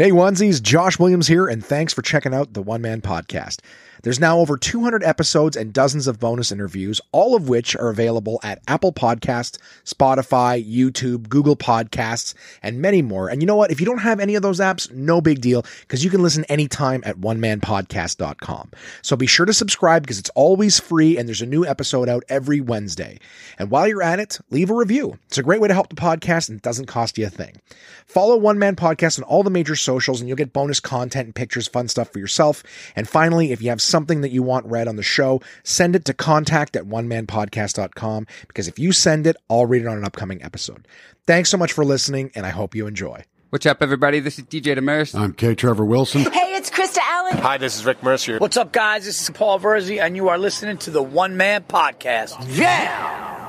Hey, onesies, Josh Williams here, and thanks for checking out the One Man Podcast. There's now over 200 episodes and dozens of bonus interviews, all of which are available at Apple Podcasts, Spotify, YouTube, Google Podcasts, and many more. And you know what? If you don't have any of those apps, no big deal, because you can listen anytime at onemanpodcast.com. So be sure to subscribe because it's always free and there's a new episode out every Wednesday. And while you're at it, leave a review. It's a great way to help the podcast and it doesn't cost you a thing. Follow One Man Podcast on all the major socials and you'll get bonus content and pictures, fun stuff for yourself. And finally, if you have something that you want read on the show, send it to contact at onemanpodcast.com because if you send it, I'll read it on an upcoming episode. Thanks so much for listening, and I hope you enjoy. What's up, everybody? This is DJ Demers. I'm K. Trevor Wilson. Hey, it's Krista Allen. Hi, this is Rick Mercer. What's up, guys? This is Paul Verzi, and you are listening to the One Man Podcast. Yeah!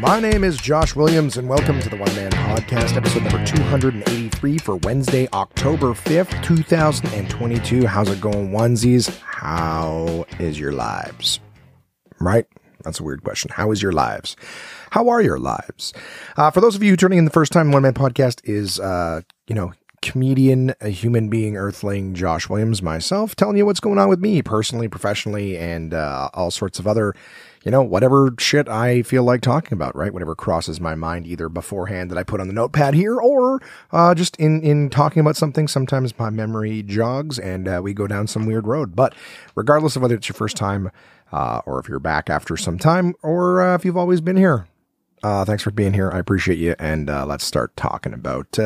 My name is Josh Williams, and welcome to the One Man Podcast, episode number 283 for Wednesday, October 5th, 2022. How's it going, onesies? How is your lives? Right? That's a weird question. How is your lives? How are your lives? Uh, for those of you turning in the first time, One Man Podcast is, uh, you know, comedian, a human being, earthling, Josh Williams, myself, telling you what's going on with me personally, professionally, and uh, all sorts of other you know, whatever shit I feel like talking about, right? Whatever crosses my mind either beforehand that I put on the notepad here or uh, just in, in talking about something. Sometimes my memory jogs and uh, we go down some weird road. But regardless of whether it's your first time uh, or if you're back after some time or uh, if you've always been here, uh, thanks for being here. I appreciate you. And uh, let's start talking about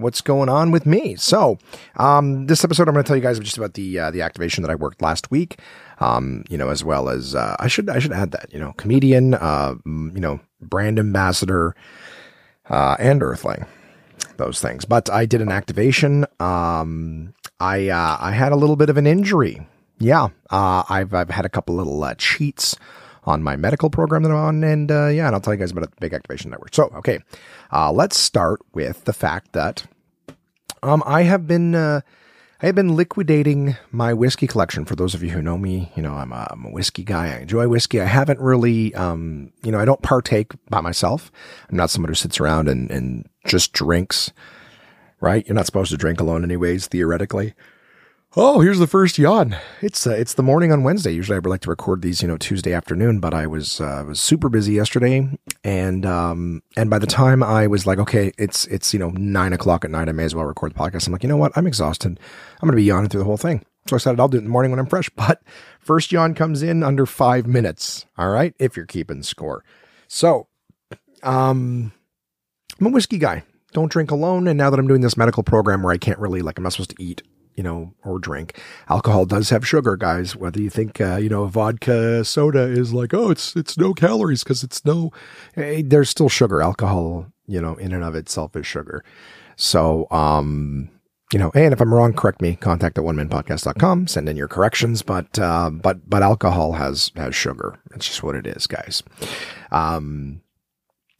what's going on with me. So, um, this episode, I'm going to tell you guys just about the uh, the activation that I worked last week. Um, you know, as well as uh, I should I should add that you know, comedian, uh, you know, brand ambassador, uh, and Earthling, those things. But I did an activation. Um, I uh, I had a little bit of an injury. Yeah, uh, I've I've had a couple little cheats on my medical program that I'm on. And uh, yeah, and I'll tell you guys about a big activation network. So, okay, uh, let's start with the fact that um, I have been. Uh, I have been liquidating my whiskey collection. For those of you who know me, you know I'm a, I'm a whiskey guy. I enjoy whiskey. I haven't really, um, you know, I don't partake by myself. I'm not someone who sits around and, and just drinks. Right? You're not supposed to drink alone, anyways. Theoretically, Oh, here's the first yawn. It's uh, it's the morning on Wednesday. Usually, I would like to record these, you know, Tuesday afternoon, but I was uh, was super busy yesterday, and um and by the time I was like, okay, it's it's you know nine o'clock at night, I may as well record the podcast. I'm like, you know what? I'm exhausted. I'm going to be yawning through the whole thing. So I decided I'll do it in the morning when I'm fresh. But first yawn comes in under five minutes. All right, if you're keeping score. So, um, I'm a whiskey guy. Don't drink alone. And now that I'm doing this medical program where I can't really like, I'm not supposed to eat you know, or drink. Alcohol does have sugar, guys. Whether you think, uh, you know, vodka soda is like, oh, it's it's no calories because it's no, hey, there's still sugar. Alcohol, you know, in and of itself is sugar. So, um, you know, and if I'm wrong, correct me. Contact at onemanpodcast.com. Send in your corrections. But uh, but but alcohol has has sugar. It's just what it is, guys. Um,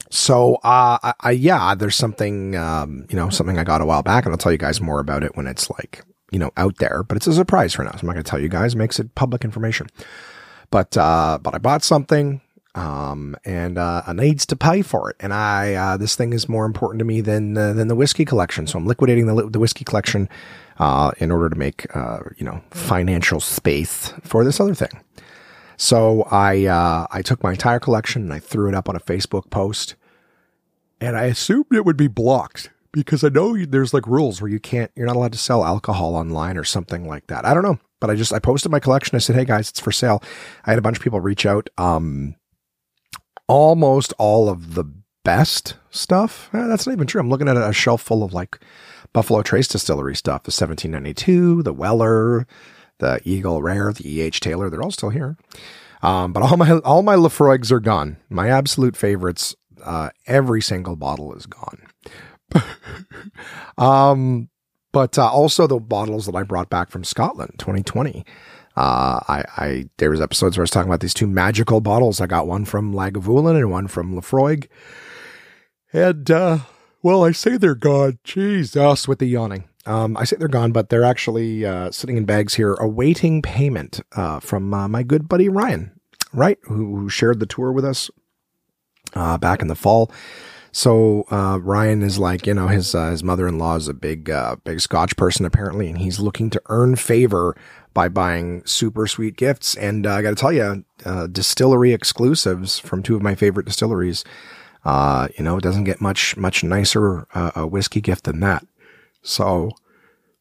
so, uh, I, I, yeah, there's something, um, you know, something I got a while back, and I'll tell you guys more about it when it's like you know, out there, but it's a surprise for now. So I'm not going to tell you guys, makes it public information. But, uh, but I bought something, um, and, uh, I needs to pay for it. And I, uh, this thing is more important to me than, uh, than the whiskey collection. So I'm liquidating the, the whiskey collection, uh, in order to make, uh, you know, financial space for this other thing. So I, uh, I took my entire collection and I threw it up on a Facebook post and I assumed it would be blocked because I know there's like rules where you can't, you're not allowed to sell alcohol online or something like that. I don't know, but I just, I posted my collection. I said, Hey guys, it's for sale. I had a bunch of people reach out. Um, almost all of the best stuff. Eh, that's not even true. I'm looking at a shelf full of like Buffalo Trace Distillery stuff, the 1792, the Weller, the Eagle Rare, the E.H. Taylor. They're all still here. Um, but all my, all my Laphroaigs are gone. My absolute favorites, uh, every single bottle is gone. um, but uh, also the bottles that I brought back from Scotland, 2020. Uh, I, I, there was episodes where I was talking about these two magical bottles. I got one from Lagavulin and one from Laphroaig. And, uh, well, I say they're gone. Jesus, with the yawning. Um, I say they're gone, but they're actually uh, sitting in bags here, awaiting payment uh, from uh, my good buddy Ryan, right, who, who shared the tour with us uh, back in the fall. So uh, Ryan is like, you know, his uh, his mother in law is a big uh, big Scotch person apparently, and he's looking to earn favor by buying super sweet gifts. And uh, I got to tell you, uh, distillery exclusives from two of my favorite distilleries. Uh, you know, it doesn't get much much nicer a whiskey gift than that. So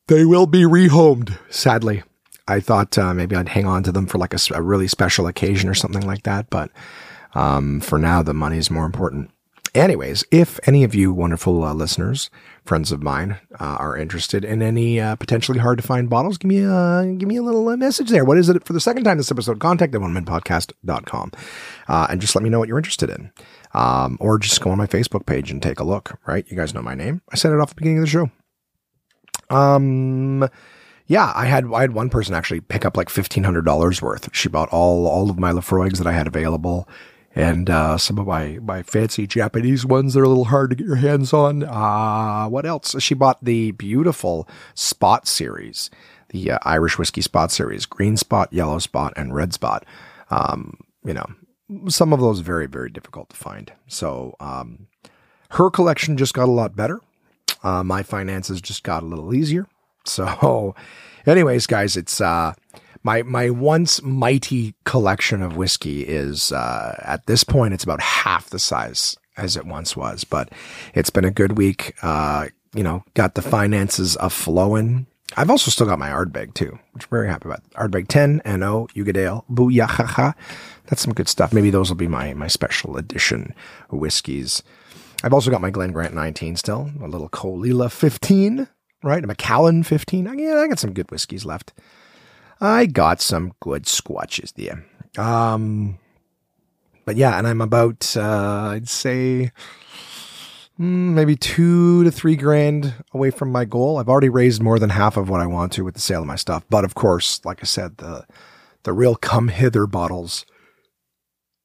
they will be rehomed. Sadly, I thought maybe I'd hang on to them for like a really special occasion or something like that, but um, for now, the money is more important. Anyways, if any of you wonderful uh, listeners, friends of mine, uh, are interested in any uh, potentially hard to find bottles, give me a give me a little uh, message there. What is it for the second time this episode? Contact the onemanpodcast.com uh, and just let me know what you're interested in. Um, or just go on my Facebook page and take a look, right? You guys know my name. I said it off the beginning of the show. Um, yeah, I had I had one person actually pick up like fifteen hundred dollars worth. She bought all all of my Laphroaigs that I had available, and uh, some of my my fancy Japanese ones that are a little hard to get your hands on. Uh, what else? She bought the beautiful Spot series, the uh, Irish whiskey Spot series, Green Spot, Yellow Spot, and Red Spot. Um, you know, some of those very very difficult to find. So um, her collection just got a lot better. Uh, my finances just got a little easier. So, anyways, guys, it's uh, my my once mighty collection of whiskey is uh, at this point it's about half the size as it once was. But it's been a good week. Uh, you know, got the finances a flowing. I've also still got my Ardbeg too, which I'm very happy about. Ardbeg 10, NO, Uigeadail, Booyahaha. That's some good stuff. Maybe those will be my my special edition whiskeys. I've also got my Glen Grant 19 still, a little Caol Ila 15, right? A Macallan 15. I, yeah, I got some good whiskeys left. I got some good squatches there. Um, but yeah, and I'm about, uh, I'd say, mm, maybe two to three grand away from my goal. I've already raised more than half of what I want to with the sale of my stuff. But of course, like I said, the, the real come hither bottles,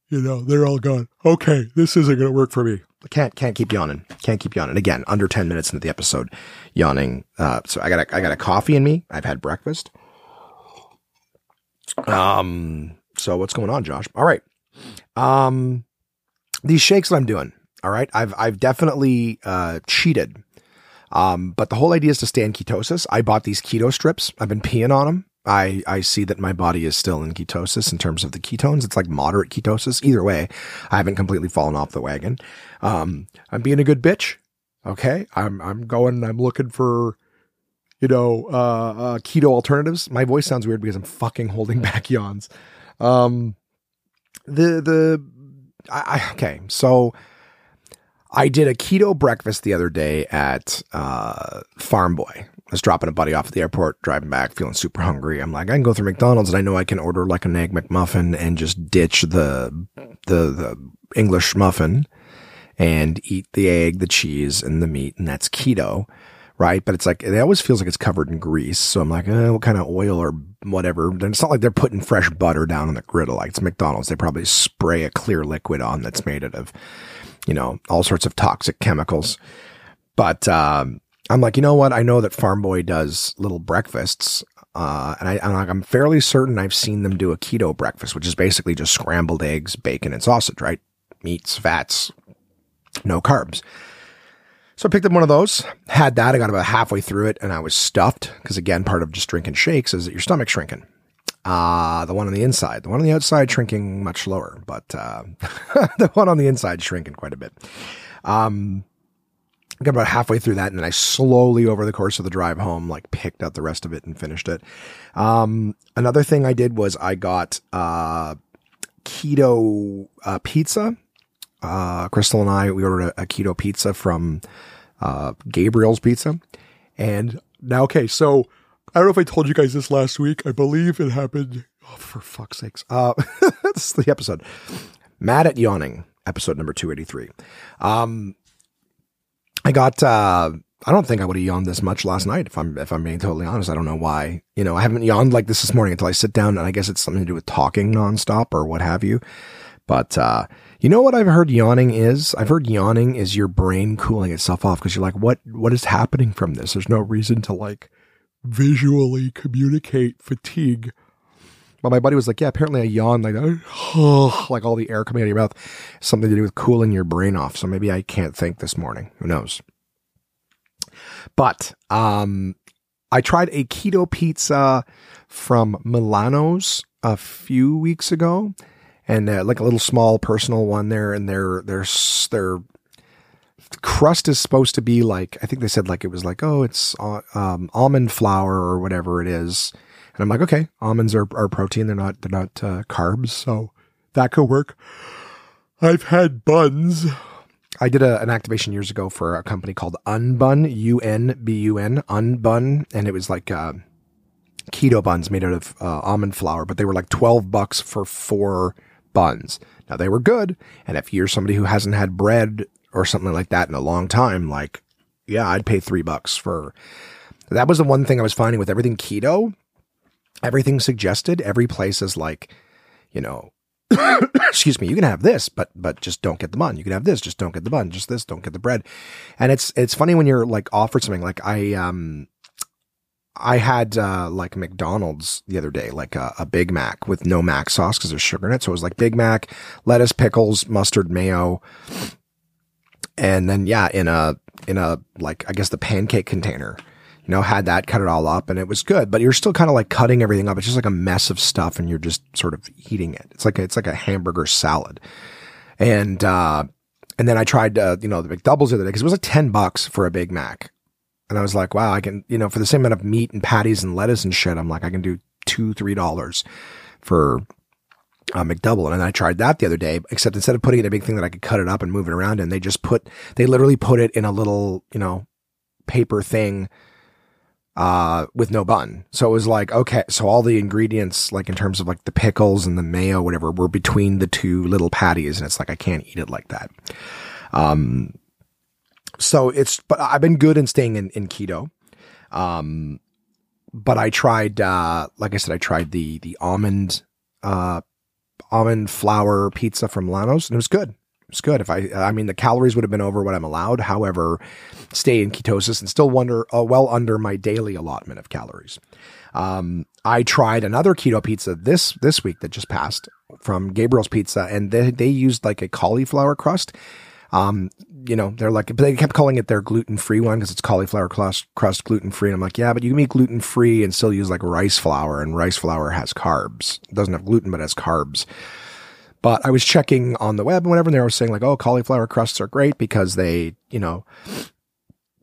you know, they're all gone. Okay, this isn't going to work for me. I can't can't keep yawning. Can't keep yawning. Again, under ten minutes into the episode, yawning. Uh, so I got a, I got a coffee in me. I've had breakfast. Um. So what's going on, Josh? All right. Um, these shakes that I'm doing. All right. I've I've definitely uh cheated. Um, but the whole idea is to stay in ketosis. I bought these keto strips. I've been peeing on them. I, I see that my body is still in ketosis in terms of the ketones. It's like moderate ketosis. Either way, I haven't completely fallen off the wagon. Um, I'm being a good bitch. Okay. I'm, I'm going, I'm looking for, you know, uh, uh, keto alternatives. My voice sounds weird because I'm fucking holding back yawns. Um, the, the, I, I okay. So I did a keto breakfast the other day at, uh, Farm Boy. I was dropping a buddy off at the airport, driving back, feeling super hungry. I'm like, I can go through McDonald's and I know I can order like an egg McMuffin and just ditch the the the English muffin and eat the egg, the cheese, and the meat, and that's keto, right? But it's like it always feels like it's covered in grease. So I'm like, eh, what kind of oil or whatever? And it's not like they're putting fresh butter down on the griddle. Like it's McDonald's. They probably spray a clear liquid on that's made out of, you know, all sorts of toxic chemicals. But um, I'm like, you know what? I know that Farm Boy does little breakfasts. Uh, and I, I'm like, I'm fairly certain I've seen them do a keto breakfast, which is basically just scrambled eggs, bacon, and sausage, right? Meats, fats, no carbs. So I picked up one of those, had that. I got about halfway through it and I was stuffed because, again, part of just drinking shakes is that your stomach's shrinking. Uh, the one on the inside, the one on the outside shrinking much slower, but uh, the one on the inside shrinking quite a bit. Um, got about halfway through that and then I slowly over the course of the drive home like picked out the rest of it and finished it. Um another thing I did was I got uh keto uh pizza. Uh Crystal and I we ordered a, a keto pizza from uh Gabriel's Pizza. And now okay, so I don't know if I told you guys this last week. I believe it happened oh, for fuck's sakes. Uh this is the episode. Mad at Yawning, episode number 283. Um I got uh I don't think I would have yawned this much last night if I'm if I'm being totally honest. I don't know why. You know, I haven't yawned like this this morning until I sit down and I guess it's something to do with talking nonstop or what have you. But uh, you know what I've heard yawning is? I've heard yawning is your brain cooling itself off because you're like, what what is happening from this? There's no reason to like visually communicate fatigue. But my buddy was like, yeah, apparently I yawn like like all the air coming out of your mouth, something to do with cooling your brain off. So maybe I can't think this morning. Who knows? But um, I tried a keto pizza from Milano's a few weeks ago, and uh, like a little small personal one there, and their their their crust is supposed to be like I think they said like it was like oh it's uh, um, almond flour or whatever it is, and I'm like okay almonds are, are protein they're not they're not uh, carbs so that could work. I've had buns. I did a, an activation years ago for a company called Unbun U N B U N Unbun, and it was like uh, keto buns made out of uh, almond flour, but they were like twelve bucks for four buns. Now they were good, and if you're somebody who hasn't had bread or something like that in a long time, like, yeah, I'd pay three bucks for. That was the one thing I was finding with everything keto. Everything suggested, every place is like, you know, excuse me, you can have this, but but just don't get the bun. You can have this, just don't get the bun. Just this, don't get the bread. And it's it's funny when you're like offered something. Like I um I had uh, like McDonald's the other day, like a, a Big Mac with no mac sauce because there's sugar in it. So it was like Big Mac, lettuce, pickles, mustard, mayo, and then yeah, in a in a like I guess the pancake container. You know, had that, cut it all up, and it was good. But you're still kind of like cutting everything up. It's just like a mess of stuff, and you're just sort of eating it. It's like a, it's like a hamburger salad. And uh, and then I tried uh, you know the McDoubles the other day because it was like ten bucks for a Big Mac, and I was like, wow, I can you know for the same amount of meat and patties and lettuce and shit, I'm like I can do two three dollars for a McDouble. And I tried that the other day, except instead of putting it in a big thing that I could cut it up and move it around in, they just put, they literally put it in a little, you know, paper thing, uh, with no bun. So it was like, okay, so all the ingredients, like in terms of like the pickles and the mayo, whatever, were between the two little patties. And it's like, I can't eat it like that. Um, so it's, but I've been good in staying in, in keto. Um, but I tried, uh, like I said, I tried the, the almond, uh, almond flour pizza from Milano's, and it was good. It was good. If I, I mean, the calories would have been over what I'm allowed. However, stay in ketosis and still wonder, uh, well under my daily allotment of calories. Um, I tried another keto pizza this this week that just passed from Gabriel's Pizza, and they they used like a cauliflower crust. Um, you know, they're like, but they kept calling it their gluten free one because it's cauliflower crust, crust gluten free. And I'm like, yeah, but you can be gluten free and still use like rice flour, and rice flour has carbs. It doesn't have gluten, but has carbs. But I was checking on the web and whatever, and they were saying like, oh, cauliflower crusts are great because they, you know,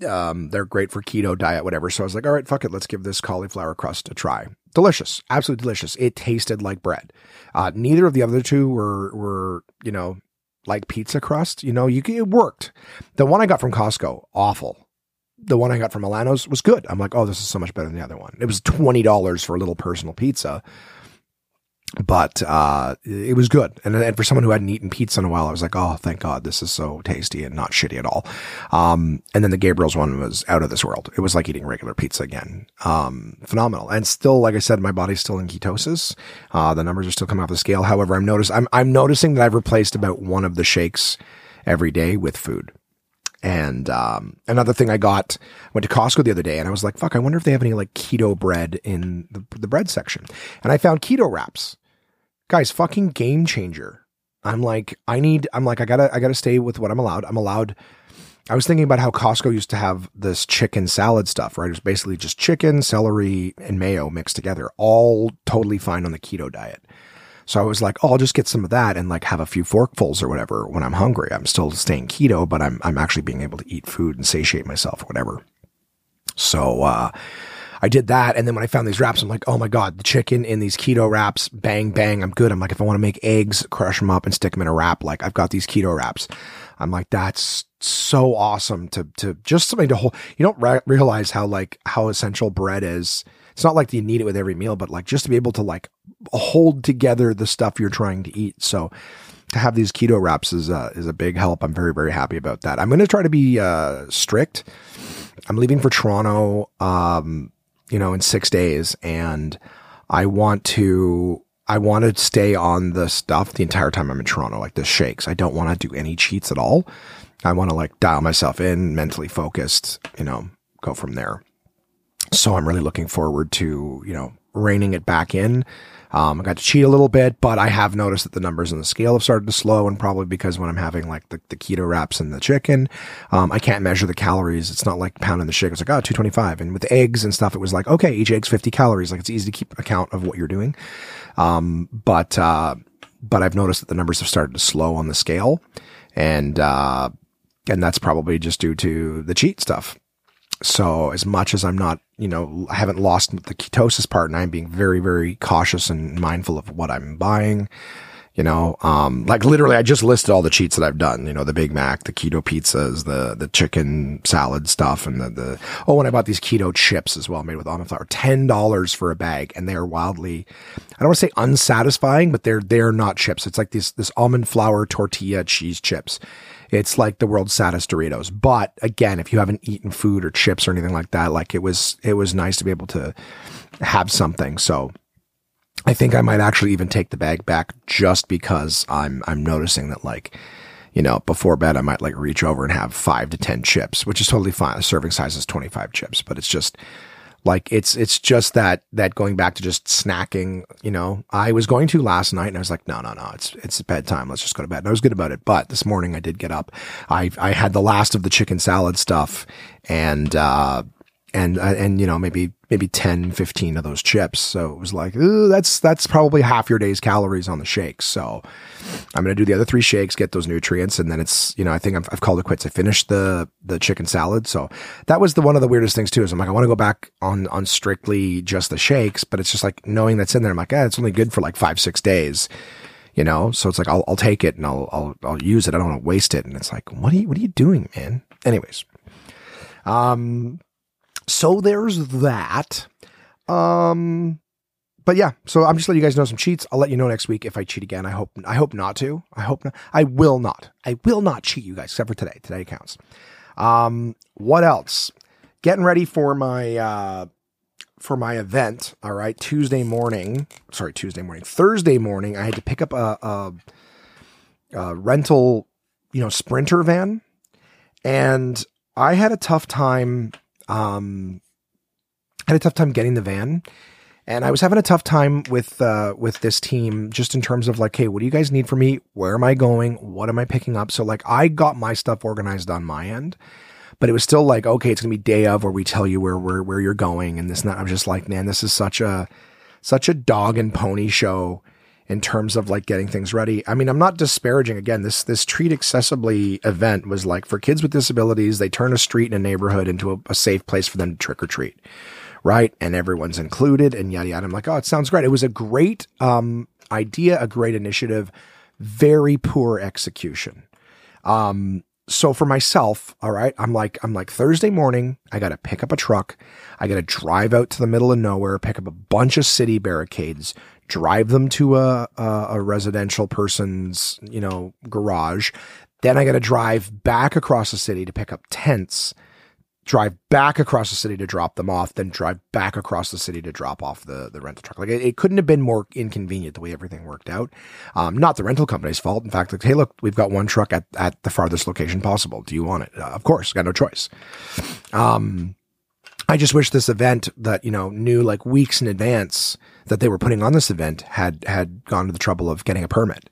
um, they're great for keto diet, whatever. So I was like, all right, fuck it, let's give this cauliflower crust a try. Delicious, absolutely delicious. It tasted like bread. Uh, neither of the other two were were you know like pizza crust. You know, you it worked. The one I got from Costco, awful. The one I got from Milano's was good. I'm like, oh, this is so much better than the other one. It was twenty dollars for a little personal pizza, but uh, it was good. And, and for someone who hadn't eaten pizza in a while, I was like, oh, thank God, this is so tasty and not shitty at all. Um, and then the Gabriel's one was out of this world. It was like eating regular pizza again. Um, phenomenal. And still, like I said, my body's still in ketosis. Uh, the numbers are still coming off the scale. However, I'm notice I'm I'm noticing that I've replaced about one of the shakes every day with food. And um, another thing I got, went to Costco the other day and I was like, fuck, I wonder if they have any like keto bread in the, the bread section. And I found keto wraps guys, fucking game changer. I'm like, I need, I'm like, I gotta, I gotta stay with what I'm allowed. I'm allowed. I was thinking about how Costco used to have this chicken salad stuff, right? It was basically just chicken, celery, and mayo mixed together, all totally fine on the keto diet. So I was like, oh, I'll just get some of that and like have a few forkfuls or whatever when I'm hungry. I'm still staying keto, but I'm, I'm actually being able to eat food and satiate myself, or whatever. So, uh, I did that. And then when I found these wraps, I'm like, oh my God, the chicken in these keto wraps, bang, bang, I'm good. I'm like, if I want to make eggs, crush them up and stick them in a wrap, like I've got these keto wraps. I'm like, that's so awesome to, to just something to hold. You don't re- realize how like, how essential bread is. It's not like you need it with every meal, but like just to be able to like hold together the stuff you're trying to eat. So, to have these keto wraps is uh, is a big help. I'm very very happy about that. I'm going to try to be uh, strict. I'm leaving for Toronto um, you know, in six days. And I want to, I want to stay on the stuff the entire time I'm in Toronto, like the shakes. I don't want to do any cheats at all. I want to like dial myself in, mentally focused, you know, go from there. So I'm really looking forward to, you know, reining it back in. Um, I got to cheat a little bit, but I have noticed that the numbers on the scale have started to slow, and probably because when I'm having like the, the keto wraps and the chicken, um, I can't measure the calories. It's not like pounding the shake. It's like, oh, 225. And with eggs and stuff, it was like, okay, each egg's 50 calories. Like it's easy to keep account of what you're doing. Um, but, uh, but I've noticed that the numbers have started to slow on the scale. And, uh, and that's probably just due to the cheat stuff. So as much as I'm not, you know, I haven't lost the ketosis part and I'm being very, very cautious and mindful of what I'm buying. You know, um, like literally I just listed all the cheats that I've done, you know, the Big Mac, the keto pizzas, the, the chicken salad stuff and the, the, oh, and I bought these keto chips as well made with almond flour, $10 for a bag. And they're wildly, I don't want to say unsatisfying, but they're, they're not chips. It's like this, this almond flour tortilla cheese chips it's like the world's saddest Doritos. But again, if you haven't eaten food or chips or anything like that, like it was, it was nice to be able to have something. So I think I might actually even take the bag back just because I'm, I'm noticing that like, you know, before bed, I might like reach over and have five to 10 chips, which is totally fine. The serving size is 25 chips, but it's just, like it's it's just that that going back to just snacking, you know. I was going to last night and I was like, no, no, no, it's it's bedtime. Let's just go to bed. And I was good about it. But this morning I did get up. I I had the last of the chicken salad stuff and uh and uh, and you know maybe maybe 10 15 of those chips. So it was like that's that's probably half your day's calories on the shakes so i'm going to do the other three shakes get those nutrients and then it's you know i think I've, I've, called it quits. I finished the the chicken salad. So that was the one of the weirdest things too is i'm like i want to go back on on strictly just the shakes but it's just like knowing that's in there i'm like ah, it's only good for like five six days you know? So it's like i'll, I'll take it and I'll, I'll i'll use it. I don't want to waste it. And it's like what are you what are you doing man? Anyways um so there's that. Um, but yeah, so I'm just letting you guys know some cheats. I'll let you know next week if I cheat again. I hope I hope not to. I hope not. I will not. I will not cheat you guys except for today. Today counts. Um, what else? Getting ready for my uh for my event. All right, Tuesday morning. Sorry, Tuesday morning. Thursday morning. I had to pick up a, a, a rental, you know, sprinter van, and I had a tough time um, had a tough time getting the van. And I was having a tough time with uh, with this team, just in terms of like, hey, what do you guys need from me? Where am I going? What am I picking up? So like, I got my stuff organized on my end, but it was still like, okay, it's gonna be day of where we tell you where where where you're going and this. And that. I'm just like, man, this is such a such a dog and pony show in terms of like getting things ready. I mean, I'm not disparaging again. This this treat accessibly event was like for kids with disabilities, they turn a street in a neighborhood into a, a safe place for them to trick or treat. Right. And everyone's included and yada yada. I'm like, oh, it sounds great. It was a great um idea, a great initiative, very poor execution. Um so for myself, all right, I'm like, I'm like Thursday morning, I got to pick up a truck. I got to drive out to the middle of nowhere, pick up a bunch of city barricades, drive them to a, a, a residential person's, you know, garage. Then I got to drive back across the city to pick up tents, drive back across the city to drop them off, then drive back across the city to drop off the, the rental truck. Like it, it couldn't have been more inconvenient the way everything worked out. Um, not the rental company's fault. In fact, like, hey, look, we've got one truck at, at the farthest location possible. Do you want it? Uh, of course, got no choice. Um, I just wish this event that, you know, knew like weeks in advance that they were putting on this event had, had gone to the trouble of getting a permit.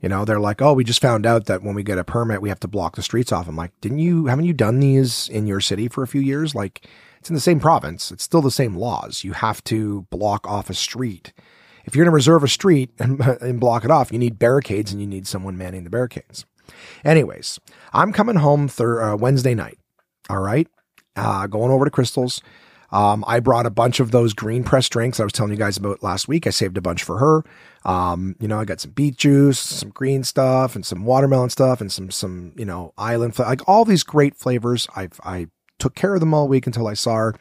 You know, they're like, oh, we just found out that when we get a permit, we have to block the streets off. I'm like, didn't you, haven't you done these in your city for a few years? Like, it's in the same province. It's still the same laws. You have to block off a street. If you're going to reserve a street and, and block it off, you need barricades and you need someone manning the barricades. Anyways, I'm coming home thir- uh, Wednesday night. All right uh, going over to Crystals. Um, I brought a bunch of those green press drinks I was telling you guys about last week. I saved a bunch for her. Um, you know, I got some beet juice, some green stuff, and some watermelon stuff, and some some you know island like all these great flavors. I I took care of them all week until I saw her,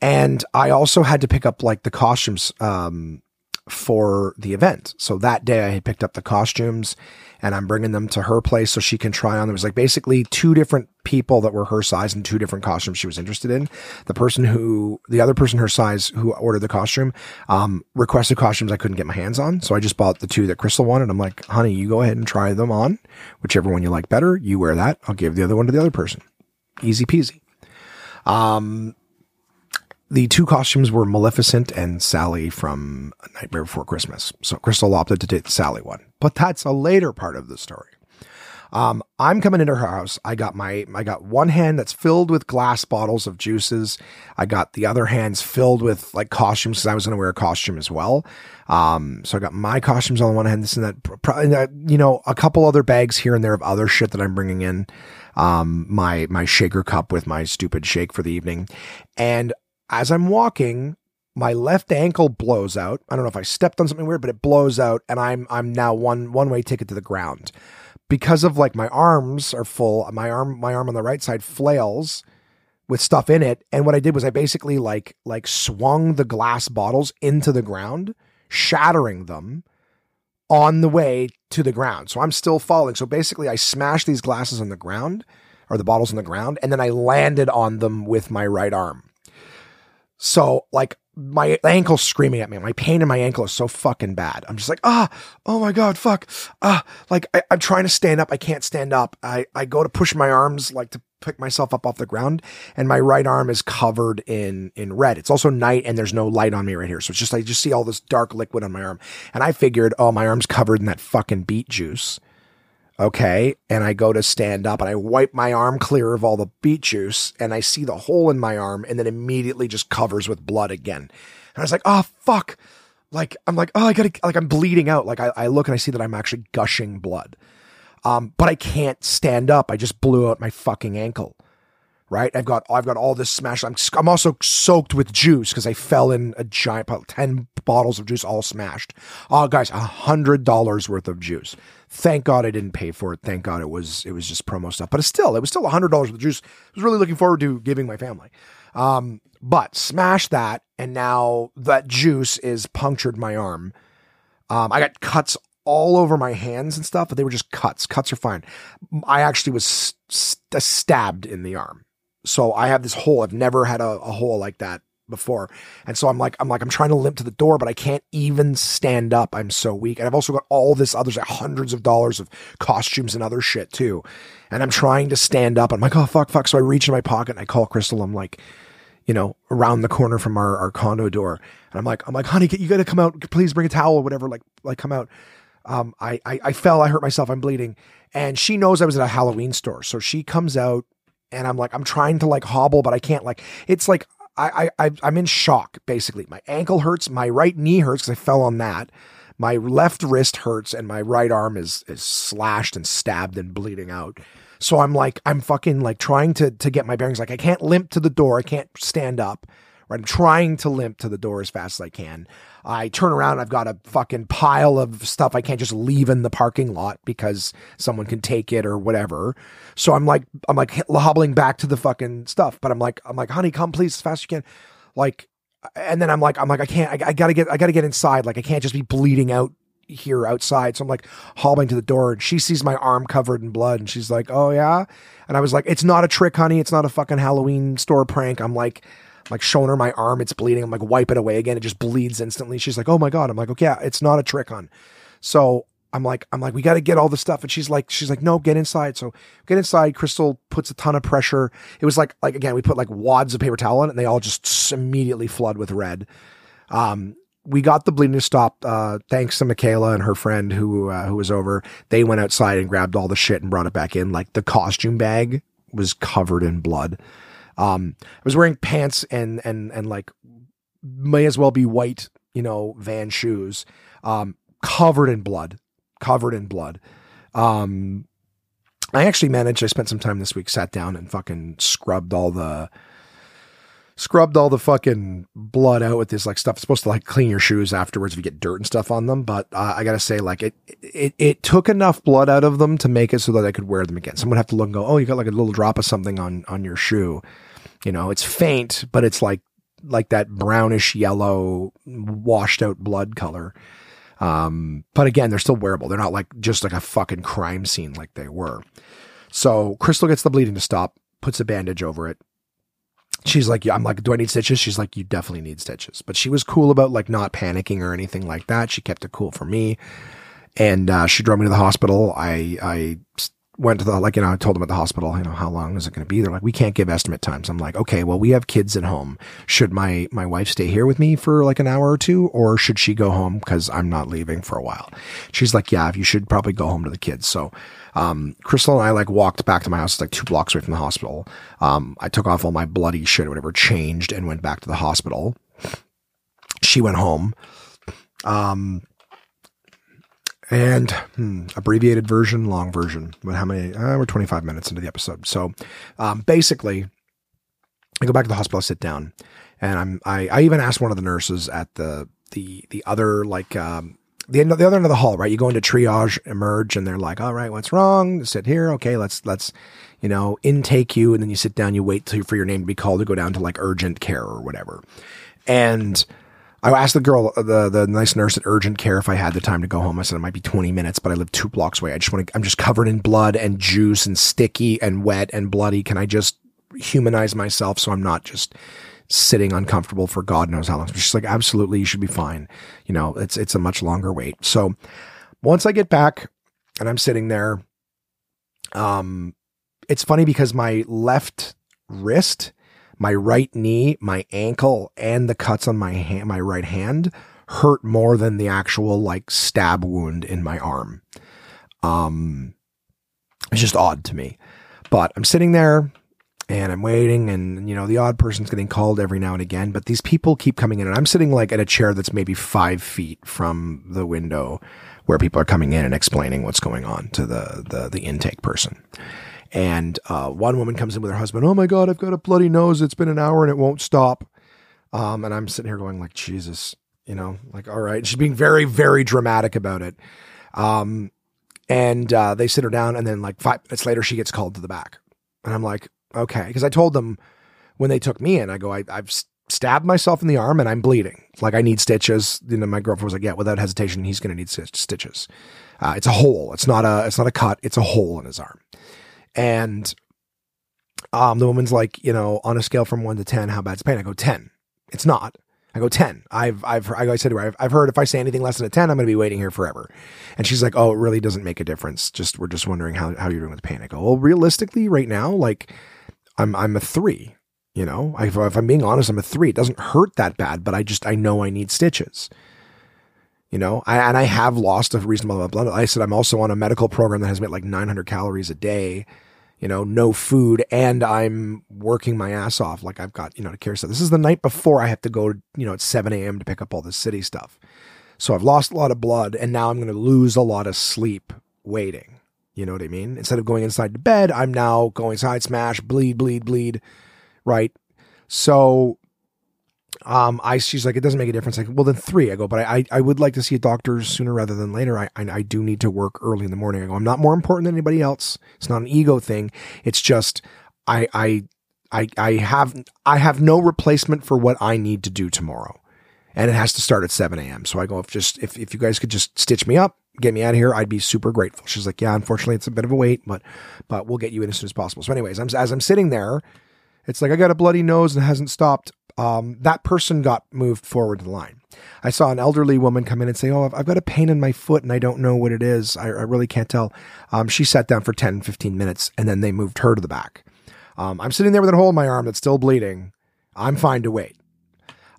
and I also had to pick up like the costumes um, for the event. So that day I had picked up the costumes and I'm bringing them to her place so she can try on. There was like basically two different people that were her size and two different costumes she was interested in. The person who, the other person her size who ordered the costume, um, requested costumes I couldn't get my hands on. So I just bought the two that Crystal wanted. I'm like, honey, you go ahead and try them on. Whichever one you like better, you wear that. I'll give the other one to the other person. Easy peasy. Um, the two costumes were Maleficent and Sally from Nightmare Before Christmas. So Crystal opted to take the Sally one, but that's a later part of the story. Um, I'm coming into her house. I got my, I got one hand that's filled with glass bottles of juices. I got the other hands filled with like costumes because I was going to wear a costume as well. Um, so I got my costumes on the one hand, this and that, probably, you know, a couple other bags here and there of other shit that I'm bringing in. Um, my, my shaker cup with my stupid shake for the evening. And as I'm walking, my left ankle blows out. I don't know if I stepped on something weird, but it blows out, and I'm I'm now one one way ticket to the ground because of like my arms are full. My arm my arm on the right side flails with stuff in it, and what I did was I basically like like swung the glass bottles into the ground, shattering them on the way to the ground. So I'm still falling. So basically, I smashed these glasses on the ground or the bottles on the ground, and then I landed on them with my right arm. So like my ankle screaming at me. My pain in my ankle is so fucking bad. I'm just like, ah, oh my God, fuck. Ah, like I, am trying to stand up. I can't stand up. I, I go to push my arms like to pick myself up off the ground and my right arm is covered in, in red. It's also night and there's no light on me right here. So it's just, I just see all this dark liquid on my arm. And I figured, oh, my arm's covered in that fucking beet juice. Okay. And I go to stand up and I wipe my arm clear of all the beet juice and I see the hole in my arm and then immediately just covers with blood again. And I was like, oh, fuck. Like, I'm like, oh, I gotta, like, I'm bleeding out. Like, I, I look and I see that I'm actually gushing blood. Um, but I can't stand up. I just blew out my fucking ankle. Right. I've got, I've got all this smashed. I'm, I'm also soaked with juice because I fell in a giant, 10 bottles of juice all smashed. Oh, guys, a hundred dollars worth of juice. Thank God I didn't pay for it. Thank God it was it was just promo stuff. But it's still, it was still a hundred dollars for the juice. I was really looking forward to giving my family. Um, but smash that, and now that juice is punctured my arm. Um, I got cuts all over my hands and stuff, but they were just cuts. Cuts are fine. I actually was st- stabbed in the arm. So I have this hole. I've never had a, a hole like that before. And so I'm like, I'm like, I'm trying to limp to the door, but I can't even stand up. I'm so weak. And I've also got all this others, like hundreds of dollars of costumes and other shit too. And I'm trying to stand up. I'm like, oh, fuck, fuck. So I reach in my pocket and I call Crystal. I'm like, you know, around the corner from our, our condo door. And I'm like, I'm like, honey, you got to come out. Please bring a towel or whatever. Like, like come out. Um, I, I, I fell. I hurt myself. I'm bleeding. And she knows I was at a Halloween store. So she comes out and I'm like, I'm trying to like hobble, but I can't like, it's like, I, I, I'm in shock basically. My ankle hurts, my right knee hurts because I fell on that. My left wrist hurts, and my right arm is is slashed and stabbed and bleeding out. So I'm like, I'm fucking like trying to to get my bearings. Like I can't limp to the door. I can't stand up. Right? I'm trying to limp to the door as fast as I can. I turn around, I've got a fucking pile of stuff I can't just leave in the parking lot because someone can take it or whatever. So I'm like, I'm like hobbling back to the fucking stuff, but I'm like, I'm like, honey, come please as fast as you can. Like, and then I'm like, I'm like, I can't, I, I gotta get, I gotta get inside. Like, I can't just be bleeding out here outside. So I'm like hobbling to the door and she sees my arm covered in blood and she's like, Oh yeah. And I was like, It's not a trick, honey. It's not a fucking Halloween store prank. I'm like, like showing her my arm, it's bleeding. I'm like, wipe it away again. It just bleeds instantly. She's like, oh my God. I'm like, okay, it's not a trick, on. So I'm like, I'm like, we got to get all the stuff. And she's like, she's like, no, get inside. So get inside. Crystal puts a ton of pressure. It was like, like again, we put like wads of paper towel on it and they all just immediately flood with red. Um, we got the bleeding to stop. Uh, thanks to Michaela and her friend who, uh, who was over. They went outside and grabbed all the shit and brought it back in. Like the costume bag was covered in blood. Um, I was wearing pants and and and like may as well be white, you know, van shoes, um, covered in blood, covered in blood. Um, I actually managed. I spent some time this week, sat down and fucking scrubbed all the scrubbed all the fucking blood out with this like stuff. It's supposed to like clean your shoes afterwards if you get dirt and stuff on them. But uh, I gotta say, like it, it, it took enough blood out of them to make it so that I could wear them again. Someone would have to look and go, oh, you got like a little drop of something on on your shoe. You know, it's faint, but it's like like that brownish yellow, washed out blood color. Um, but again, they're still wearable. They're not like just like a fucking crime scene like they were. So Crystal gets the bleeding to stop, puts a bandage over it. She's like, I'm like, do I need stitches? She's like, you definitely need stitches. But she was cool about like not panicking or anything like that. She kept it cool for me. And uh, she drove me to the hospital. I, I went to the like you know I told them at the hospital you know how long is it going to be? They're like we can't give estimate times. I'm like okay well we have kids at home. Should my my wife stay here with me for like an hour or two or should she go home? Because I'm not leaving for a while. She's like yeah you should probably go home to the kids. So um, Crystal and I like walked back to my house It's like two blocks away from the hospital. Um, I took off all my bloody shit or whatever changed and went back to the hospital. She went home. Um and hmm, abbreviated version, long version. But how many? Uh, we're 25 minutes into the episode. So um, basically, I go back to the hospital, I sit down, and I'm I, I even asked one of the nurses at the the the other like um, the end the other end of the hall, right? You go into triage, emerge, and they're like, "All right, what's wrong? Sit here. Okay, let's let's you know intake you, and then you sit down. You wait till, for your name to be called to go down to like urgent care or whatever." And I asked the girl, the the nice nurse at urgent care, if I had the time to go home. I said it might be 20 minutes, but I live two blocks away. I just want to. I'm just covered in blood and juice and sticky and wet and bloody. Can I just humanize myself so I'm not just sitting uncomfortable for God knows how long? She's like, absolutely, you should be fine. You know, it's it's a much longer wait. So once I get back and I'm sitting there, um, it's funny because my left wrist my right knee, my ankle, and the cuts on my hand, my right hand hurt more than the actual like stab wound in my arm. Um, it's just odd to me. But I'm sitting there and I'm waiting, and you know the odd person's getting called every now and again. But these people keep coming in, and I'm sitting like at a chair that's maybe five feet from the window where people are coming in and explaining what's going on to the the, the intake person. And uh, one woman comes in with her husband. Oh my God, I've got a bloody nose. It's been an hour and it won't stop. Um, and I'm sitting here going like, Jesus, you know, like, all right. She's being very, very dramatic about it. Um, and uh, they sit her down, and then like five minutes later, she gets called to the back. And I'm like, okay, because I told them when they took me in, I go, I, I've stabbed myself in the arm and I'm bleeding. Like I need stitches. You know, my girlfriend was like, yeah, without hesitation, he's going to need stitches. Uh, it's a hole. It's not a. It's not a cut. It's a hole in his arm. And um, the woman's like, you know, on a scale from one to 10, how bad's pain? I go, 10. It's not. I go 10. I've, I've, I said to her, I've, I've heard if I say anything less than a 10, I'm going to be waiting here forever. And she's like, oh, it really doesn't make a difference. Just, we're just wondering how, how you're doing with pain. I go, well, realistically right now, like I'm, I'm a three, you know, if I'm being honest, I'm a three. It doesn't hurt that bad, but I just, I know I need stitches you know, I, and I have lost a reasonable amount of blood. I said I'm also on a medical program that has me at like 900 calories a day, you know, no food, and I'm working my ass off. Like I've got, you know, to care. So This is the night before I have to go, you know, at 7 a.m. to pick up all this city stuff. So I've lost a lot of blood, and now I'm going to lose a lot of sleep waiting. You know what I mean? Instead of going inside to bed, I'm now going side smash, bleed, bleed, bleed, right? So um, I she's like, it doesn't make a difference. Like, well, then three. I go, but I, I, I would like to see a doctor sooner rather than later. I, I, I do need to work early in the morning. I go, I'm not more important than anybody else. It's not an ego thing. It's just I, I, I, I have I have no replacement for what I need to do tomorrow, and it has to start at 7 a.m. So I go, if just if if you guys could just stitch me up, get me out of here, I'd be super grateful. She's like, yeah, unfortunately, it's a bit of a wait, but but we'll get you in as soon as possible. So, anyways, I'm as I'm sitting there. It's like I got a bloody nose and hasn't stopped um, that person got moved forward the line. I saw an elderly woman come in and say, Oh, I've got a pain in my foot and I don't know what it is. I, I really can't tell. Um, she sat down for 10, 15 minutes and then they moved her to the back. Um, I'm sitting there with a hole in my arm that's still bleeding. I'm fine to wait.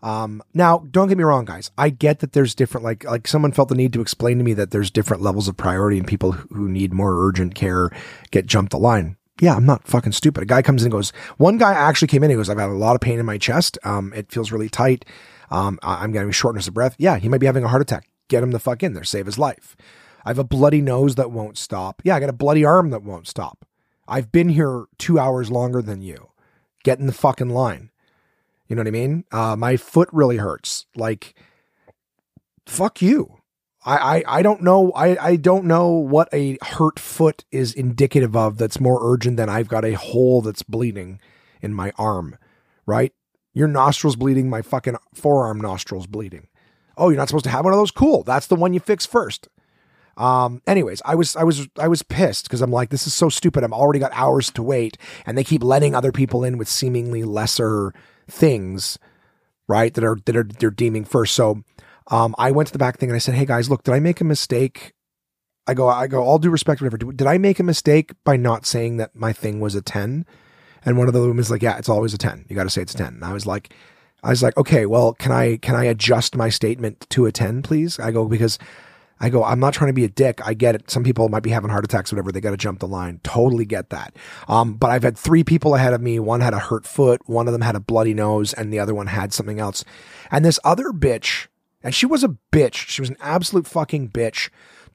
Um, now, don't get me wrong, guys. I get that there's different, like, like someone felt the need to explain to me that there's different levels of priority and people who need more urgent care get jumped the line yeah, I'm not fucking stupid. A guy comes in and goes, one guy actually came in and goes, I've had a lot of pain in my chest. Um, it feels really tight. Um, I'm getting shortness of breath. Yeah, he might be having a heart attack. Get him the fuck in there. Save his life. I have a bloody nose that won't stop. Yeah, I got a bloody arm that won't stop. I've been here two hours longer than you. Get in the fucking line. You know what I mean? Uh, my foot really hurts. Like, fuck you. I, I, I don't know I, I don't know what a hurt foot is indicative of that's more urgent than I've got a hole that's bleeding in my arm, right? Your nostrils bleeding, my fucking forearm nostrils bleeding. Oh, you're not supposed to have one of those? Cool. That's the one you fix first. Um, anyways, I was I was I was pissed because I'm like, this is so stupid. I'm already got hours to wait, and they keep letting other people in with seemingly lesser things, right? That are that are they're deeming first. So um, I went to the back thing and I said, Hey guys, look, did I make a mistake? I go, I go, all due respect, whatever. Did I make a mistake by not saying that my thing was a 10? And one of the women's like, yeah, it's always a 10. You got to say it's 10. And I was like, I was like, okay, well, can I, can I adjust my statement to a 10, please? I go, because I go, I'm not trying to be a dick. I get it. Some people might be having heart attacks, whatever. They got to jump the line. Totally get that. Um, but I've had three people ahead of me. One had a hurt foot. One of them had a bloody nose and the other one had something else. And this other bitch, and she was a bitch. She was an absolute fucking bitch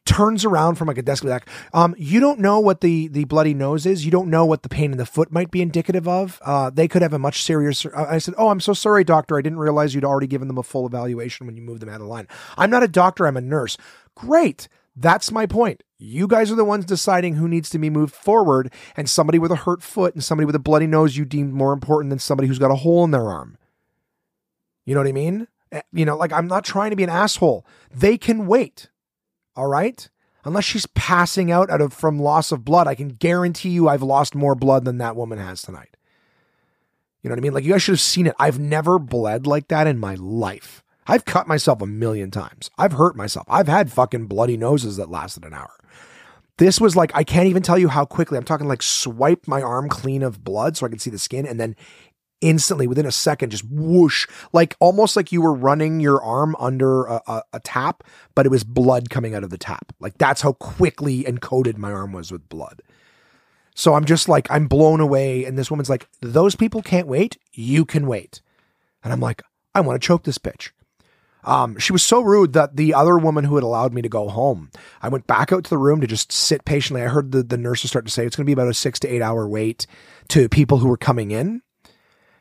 turns around from like a desk like, um, you don't know what the the bloody nose is. You don't know what the pain in the foot might be indicative of. Uh, they could have a much serious. I said, oh, I'm so sorry, doctor. I didn't realize you'd already given them a full evaluation when you moved them out of line. I'm not a doctor. I'm a nurse. Great. That's my point. You guys are the ones deciding who needs to be moved forward, and somebody with a hurt foot and somebody with a bloody nose you deemed more important than somebody who's got a hole in their arm. You know what I mean? Eh, you know, like I'm not trying to be an asshole. They can wait. All right? Unless she's passing out out of from loss of blood, I can guarantee you I've lost more blood than that woman has tonight. You know what I mean? Like you guys should have seen it. I've never bled like that in my life. I've cut myself a million times. I've hurt myself. I've had fucking bloody noses that lasted an hour. This was like, I can't even tell you how quickly. I'm talking like swipe my arm clean of blood so I can see the skin and then instantly within a second just whoosh like almost like you were running your arm under a, a, a, tap but it was blood coming out of the tap. Like that's how quickly encoded my arm was with blood. So i'm just like i'm blown away and this woman's like those people can't wait. You can wait. And i'm like i want to choke this bitch. Um, she was so rude that the other woman who had allowed me to go home, I went back out to the room to just sit patiently. I heard the, the nurses start to say it's going to be about a six to eight hour wait to people who were coming in.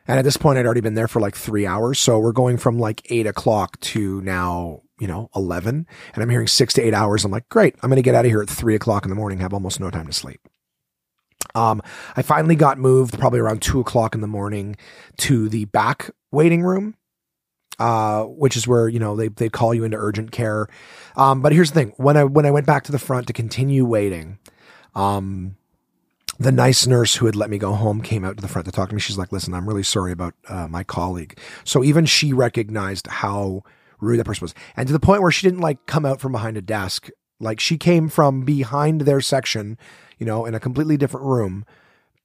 And at this point, I'd already been there for like three hours. So we're going from like eight o'clock to now, you know, 11. And I'm hearing six to eight hours. I'm like, great. I'm going to get out of here at three o'clock in the morning, have almost no time to sleep. Um, I finally got moved probably around two o'clock in the morning to the back waiting room. Uh, which is where you know they they call you into urgent care. Um, but here's the thing: when I when I went back to the front to continue waiting, um, the nice nurse who had let me go home came out to the front to talk to me. She's like, listen, I'm really sorry about uh, my colleague. So even she recognized how rude that person was. And to the point where she didn't like come out from behind a desk. Like she came from behind their section, you know, in a completely different room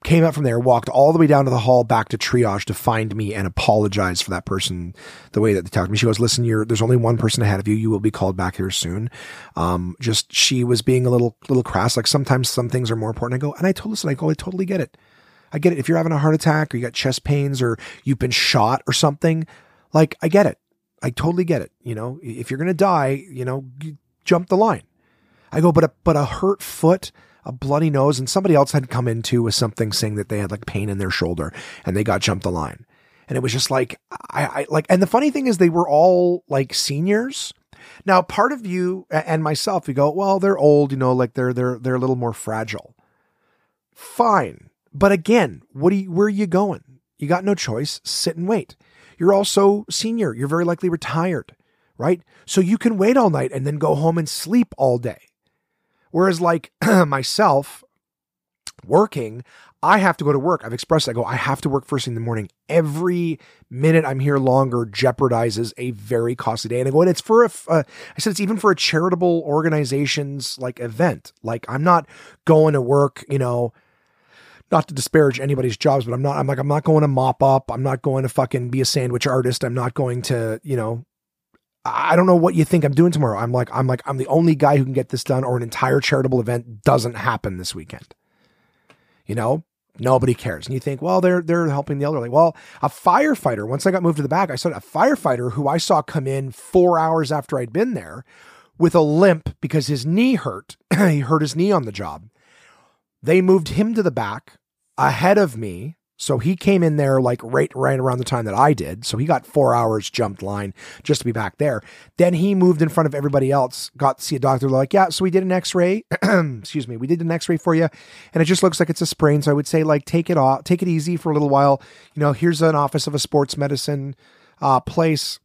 came out from there, walked all the way down to the hall back to triage to find me and apologize for that person the way that they talked to me. She goes, listen, you're, there's only one person ahead of you. You will be called back here soon. Um, just, she was being a little, little crass. Like sometimes some things are more important. I go, and I told listen, I go, I totally get it. I get it. If you're having a heart attack or you got chest pains or you've been shot or something, like I get it. I totally get it. You know, if you're going to die, you know, jump the line. I go, but a, but a hurt foot, a bloody nose, and somebody else had come in too with something saying that they had like pain in their shoulder and they got jumped the line. And it was just like, I, I like, and the funny thing is they were all like seniors. Now, part of you and myself, we go, well, they're old, you know, like they're, they're, they're a little more fragile. Fine. But again, what do you, where are you going? You got no choice. Sit and wait. You're also senior. You're very likely retired, right? So you can wait all night and then go home and sleep all day. Whereas, like myself, working, I have to go to work. I've expressed, I go, I have to work first thing in the morning. Every minute I'm here longer jeopardizes a very costly day. And I go, and it's for a, uh, I said, it's even for a charitable organization's like event. Like I'm not going to work, you know, not to disparage anybody's jobs, but I'm not, I'm like, I'm not going to mop up. I'm not going to fucking be a sandwich artist. I'm not going to, you know, I don't know what you think I'm doing tomorrow. I'm like, I'm like, I'm the only guy who can get this done, or an entire charitable event doesn't happen this weekend. You know, nobody cares. And you think, well, they're they're helping the elderly. Well, a firefighter. Once I got moved to the back, I saw a firefighter who I saw come in four hours after I'd been there with a limp because his knee hurt. he hurt his knee on the job. They moved him to the back ahead of me So he came in there like right right around the time that I did. So he got four hours jumped line just to be back there. Then he moved in front of everybody else, got to see a doctor. They're like, yeah, so we did an X-ray. Excuse me, we did an X-ray for you, and it just looks like it's a sprain. So I would say like take it off, take it easy for a little while. You know, here's an office of a sports medicine uh, place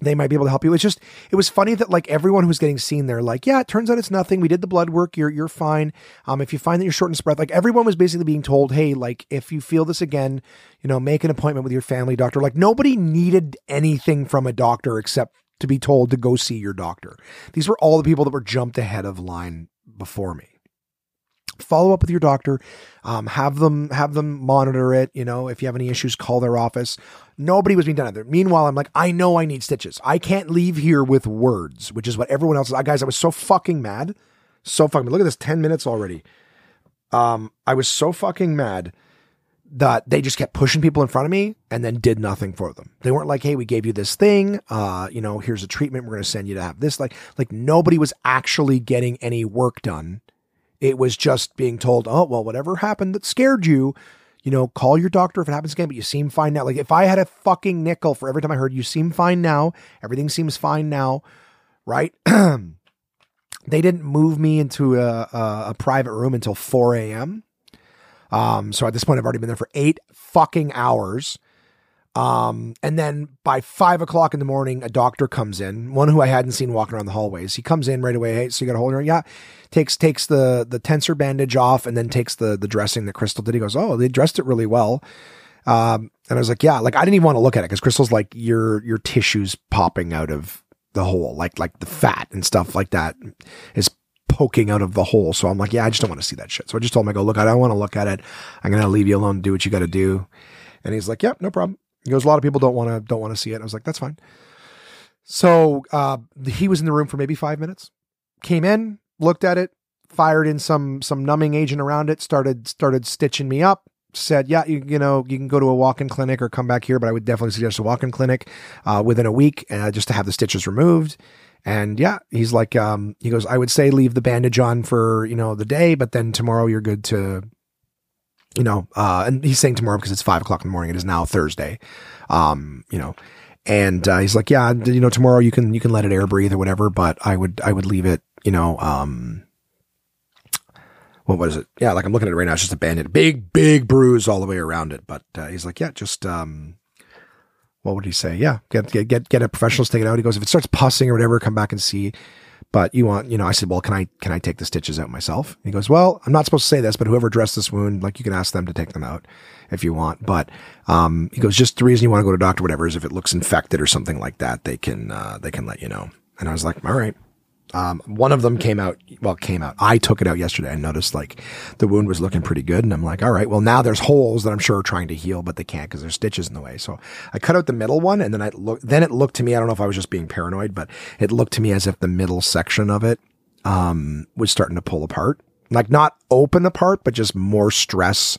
they might be able to help you. It's just it was funny that like everyone who's getting seen there, like, yeah, it turns out it's nothing. We did the blood work, you're you're fine. Um, if you find that you're short in breath, like everyone was basically being told, hey, like if you feel this again, you know, make an appointment with your family doctor. Like nobody needed anything from a doctor except to be told to go see your doctor. These were all the people that were jumped ahead of line before me follow up with your doctor um, have them have them monitor it you know if you have any issues call their office nobody was being done either. meanwhile i'm like i know i need stitches i can't leave here with words which is what everyone else is guys i was so fucking mad so fucking look at this 10 minutes already um i was so fucking mad that they just kept pushing people in front of me and then did nothing for them. They weren't like, "Hey, we gave you this thing. Uh, you know, here's a treatment. We're going to send you to have this." Like, like nobody was actually getting any work done it was just being told, oh, well, whatever happened that scared you, you know, call your doctor if it happens again, but you seem fine now. Like if I had a fucking nickel for every time I heard you seem fine now, everything seems fine now, right? they didn't move me into a, a, a, private room until 4 a.m. Um, so at this point, I've already been there for eight fucking hours. Um, and then by five o'clock in the morning, a doctor comes in, one who I hadn't seen walking around the hallways. He comes in right away. Hey, so you got a hold of her? Yeah. Takes, takes the, the tensor bandage off and then takes the, the dressing that Crystal did. He goes, Oh, they dressed it really well. Um, and I was like, yeah, like I didn't even want to look at it because Crystal's like your, your tissues popping out of the hole, like, like the fat and stuff like that is poking out of the hole. So I'm like, yeah, I just don't want to see that shit. So I just told him, I go, look, I don't want to look at it. I'm going to leave you alone. Do what you got to do. And he's like, yep, yeah, no problem. He goes, a lot of people don't want to don't want to see it. I was like, that's fine. So uh, he was in the room for maybe five minutes. Came in, looked at it, fired in some some numbing agent around it, started started stitching me up. Said, yeah, you, you know, you can go to a walk-in clinic or come back here, but I would definitely suggest a walk-in clinic uh, within a week uh, just to have the stitches removed. And yeah, he's like, um, he goes, I would say leave the bandage on for you know the day, but then tomorrow you're good to you know, uh, and he's saying tomorrow because it's five o'clock in the morning. It is now Thursday. Um, you know, and uh, he's like, yeah, you know, tomorrow you can you can let it air breathe or whatever, but I would I would leave it, you know, um, what was it? Yeah, like I'm looking at it right now. It's just a bandit, big big bruise all the way around it. But uh, he's like, yeah, just um, what would he say? Yeah, get get get get a professional to take it out. He goes, if it starts pussing or whatever, come back and see but you want, you know, I said, well, can I, can I take the stitches out myself? He goes, well, I'm not supposed to say this, but whoever dressed this wound, like you can ask them to take them out if you want. But, um, he goes, just the reason you want to go to doctor, whatever, is if it looks infected or something like that, they can, uh, they can let you know. And I was like, all right. Um, one of them came out, well, came out. I took it out yesterday and noticed like the wound was looking pretty good. And I'm like, all right, well, now there's holes that I'm sure are trying to heal, but they can't because there's stitches in the way. So I cut out the middle one and then I look, then it looked to me, I don't know if I was just being paranoid, but it looked to me as if the middle section of it, um, was starting to pull apart. Like not open apart, but just more stress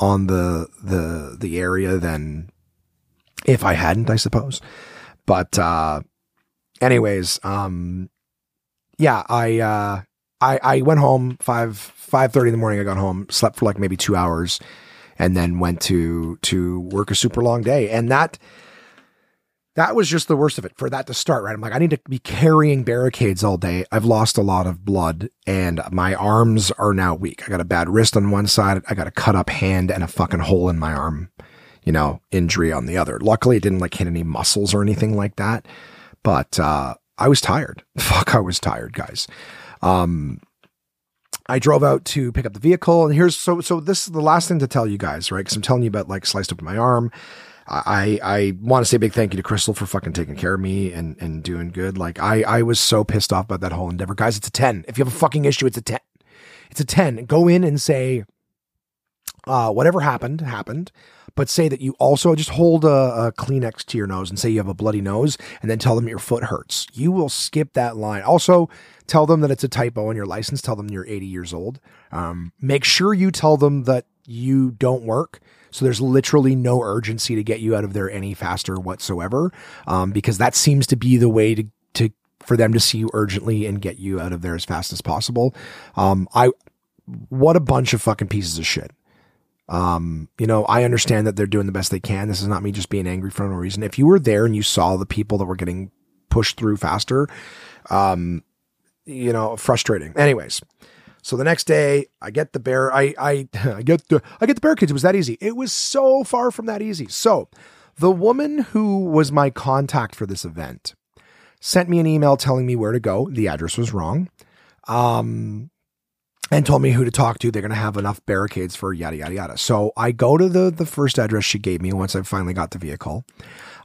on the, the, the area than if I hadn't, I suppose. But, uh, anyways, um, yeah, I uh, I I went home five five thirty in the morning. I got home, slept for like maybe two hours, and then went to to work a super long day. And that that was just the worst of it for that to start. Right, I'm like, I need to be carrying barricades all day. I've lost a lot of blood, and my arms are now weak. I got a bad wrist on one side. I got a cut up hand and a fucking hole in my arm. You know, injury on the other. Luckily, it didn't like hit any muscles or anything like that. But uh, I was tired. Fuck, I was tired, guys. Um, I drove out to pick up the vehicle, and here's so so. This is the last thing to tell you guys, right? Because I'm telling you about like sliced open my arm. I I want to say a big thank you to Crystal for fucking taking care of me and and doing good. Like I I was so pissed off about that whole endeavor, guys. It's a ten. If you have a fucking issue, it's a ten. It's a ten. Go in and say, uh, whatever happened happened but say that you also just hold a, a, Kleenex to your nose and say you have a bloody nose and then tell them your foot hurts. You will skip that line. Also, tell them that it's a typo in your license. Tell them you're 80 years old. Um, make sure you tell them that you don't work. So there's literally no urgency to get you out of there any faster whatsoever, um, because that seems to be the way to, to for them to see you urgently and get you out of there as fast as possible. Um, I what a bunch of fucking pieces of shit. Um, you know, I understand that they're doing the best they can. This is not me just being angry for no reason. If you were there and you saw the people that were getting pushed through faster, um, you know, frustrating. Anyways, so the next day I get the bear, I, I, I get the, I get the barricades. It was that easy. It was so far from that easy. So the woman who was my contact for this event sent me an email telling me where to go. The address was wrong. Um, and told me who to talk to. They're going to have enough barricades for yada, yada, yada. So I go to the, the first address she gave me once I finally got the vehicle.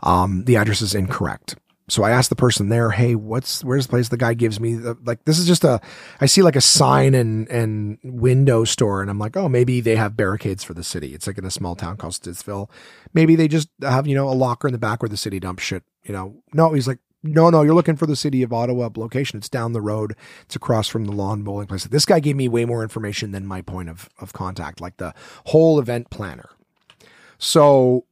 Um, the address is incorrect. So I asked the person there, Hey, what's, where's the place? The guy gives me the, like, this is just a, I see like a sign and, and window store. And I'm like, Oh, maybe they have barricades for the city. It's like in a small town called Stittsville. Maybe they just have, you know, a locker in the back where the city dumps shit, you know, no, he's like, no, no, you're looking for the city of Ottawa location. It's down the road. It's across from the lawn bowling place. This guy gave me way more information than my point of, of contact, like the whole event planner. So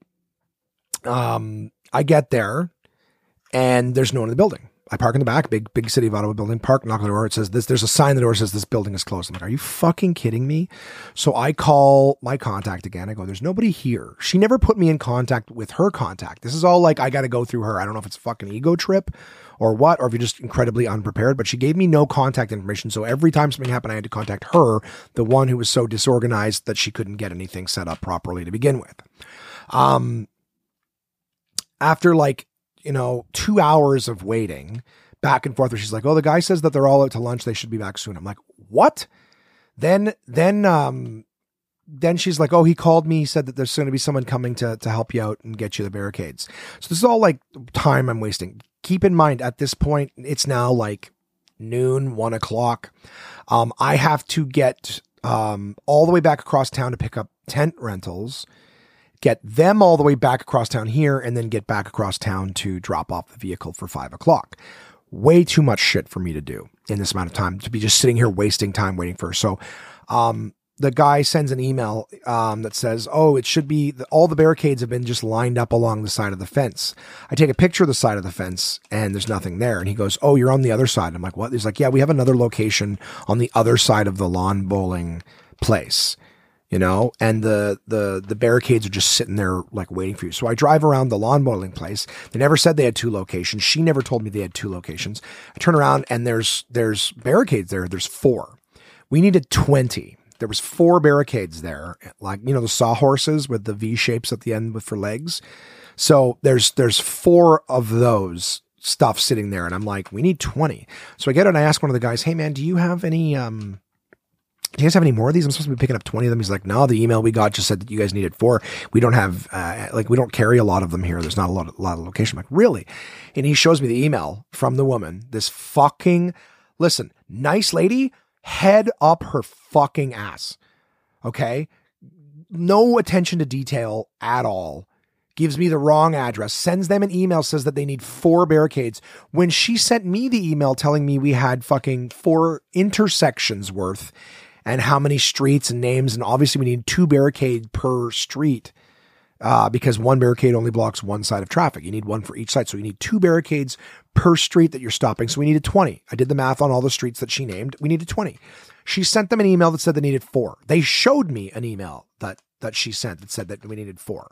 um, I get there and there's no one in the building. I park in the back, big big city of Ottawa building. Park, knock on the door. It says this. There's a sign on the door that says this building is closed. I'm like, are you fucking kidding me? So I call my contact again. I go, there's nobody here. She never put me in contact with her contact. This is all like I got to go through her. I don't know if it's a fucking ego trip or what, or if you're just incredibly unprepared. But she gave me no contact information. So every time something happened, I had to contact her, the one who was so disorganized that she couldn't get anything set up properly to begin with. Um, after like you know, two hours of waiting back and forth where she's like, Oh, the guy says that they're all out to lunch. They should be back soon. I'm like, what? Then, then, um, then she's like, Oh, he called me. He said that there's going to be someone coming to, to help you out and get you the barricades. So this is all like time I'm wasting. Keep in mind at this point, it's now like noon, one o'clock. Um, I have to get, um, all the way back across town to pick up tent rentals get them all the way back across town here, and then get back across town to drop off the vehicle for five o'clock. Way too much shit for me to do in this amount of time to be just sitting here wasting time waiting for. So, um, the guy sends an email um, that says, "Oh, it should be all the barricades have been just lined up along the side of the fence." I take a picture of the side of the fence, and there's nothing there. And he goes, "Oh, you're on the other side." I'm like, "What?" He's like, "Yeah, we have another location on the other side of the lawn bowling place." You know, and the, the, the barricades are just sitting there like waiting for you. So I drive around the lawn bowling place. They never said they had two locations. She never told me they had two locations. I turn around and there's, there's barricades there. There's four. We needed 20. There was four barricades there, like, you know, the sawhorses with the V shapes at the end with for legs. So there's, there's four of those stuff sitting there. And I'm like, we need 20. So I get it and I ask one of the guys, Hey man, do you have any, um, do you guys have any more of these? I'm supposed to be picking up 20 of them. He's like, no, the email we got just said that you guys needed four. We don't have, uh, like, we don't carry a lot of them here. There's not a lot a lot of location. I'm like, really? And he shows me the email from the woman, this fucking, listen, nice lady, head up her fucking ass. Okay. No attention to detail at all. Gives me the wrong address, sends them an email, says that they need four barricades. When she sent me the email telling me we had fucking four intersections worth and how many streets and names. And obviously, we need two barricade per street uh, because one barricade only blocks one side of traffic. You need one for each side. So you need two barricades per street that you're stopping. So we needed 20. I did the math on all the streets that she named. We needed 20. She sent them an email that said they needed four. They showed me an email that, that she sent that said that we needed four.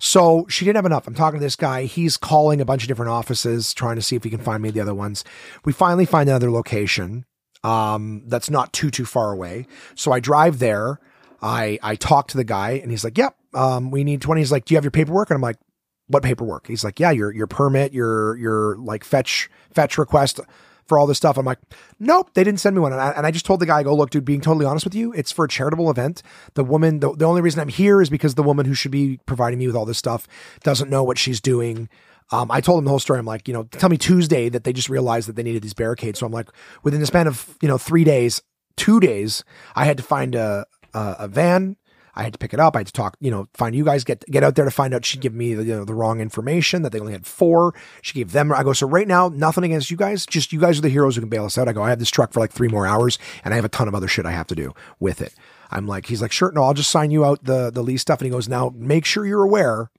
So she didn't have enough. I'm talking to this guy. He's calling a bunch of different offices, trying to see if he can find me the other ones. We finally find another location um, that's not too too far away. So I drive there. I I talk to the guy, and he's like, "Yep, um, we need 20." He's like, "Do you have your paperwork?" And I'm like, "What paperwork?" He's like, "Yeah, your your permit, your your like fetch fetch request." For all this stuff, I'm like, nope, they didn't send me one. And I, and I just told the guy, I go, look, dude, being totally honest with you, it's for a charitable event. The woman, the, the only reason I'm here is because the woman who should be providing me with all this stuff doesn't know what she's doing. Um, I told him the whole story. I'm like, you know, tell me Tuesday that they just realized that they needed these barricades. So I'm like, within the span of you know three days, two days, I had to find a a, a van. I had to pick it up. I had to talk, you know, find you guys, get get out there to find out. She'd give me the, you know, the wrong information that they only had four. She gave them. I go, so right now, nothing against you guys. Just you guys are the heroes who can bail us out. I go, I have this truck for like three more hours, and I have a ton of other shit I have to do with it. I'm like, he's like, sure, no, I'll just sign you out the the lease stuff. And he goes, now make sure you're aware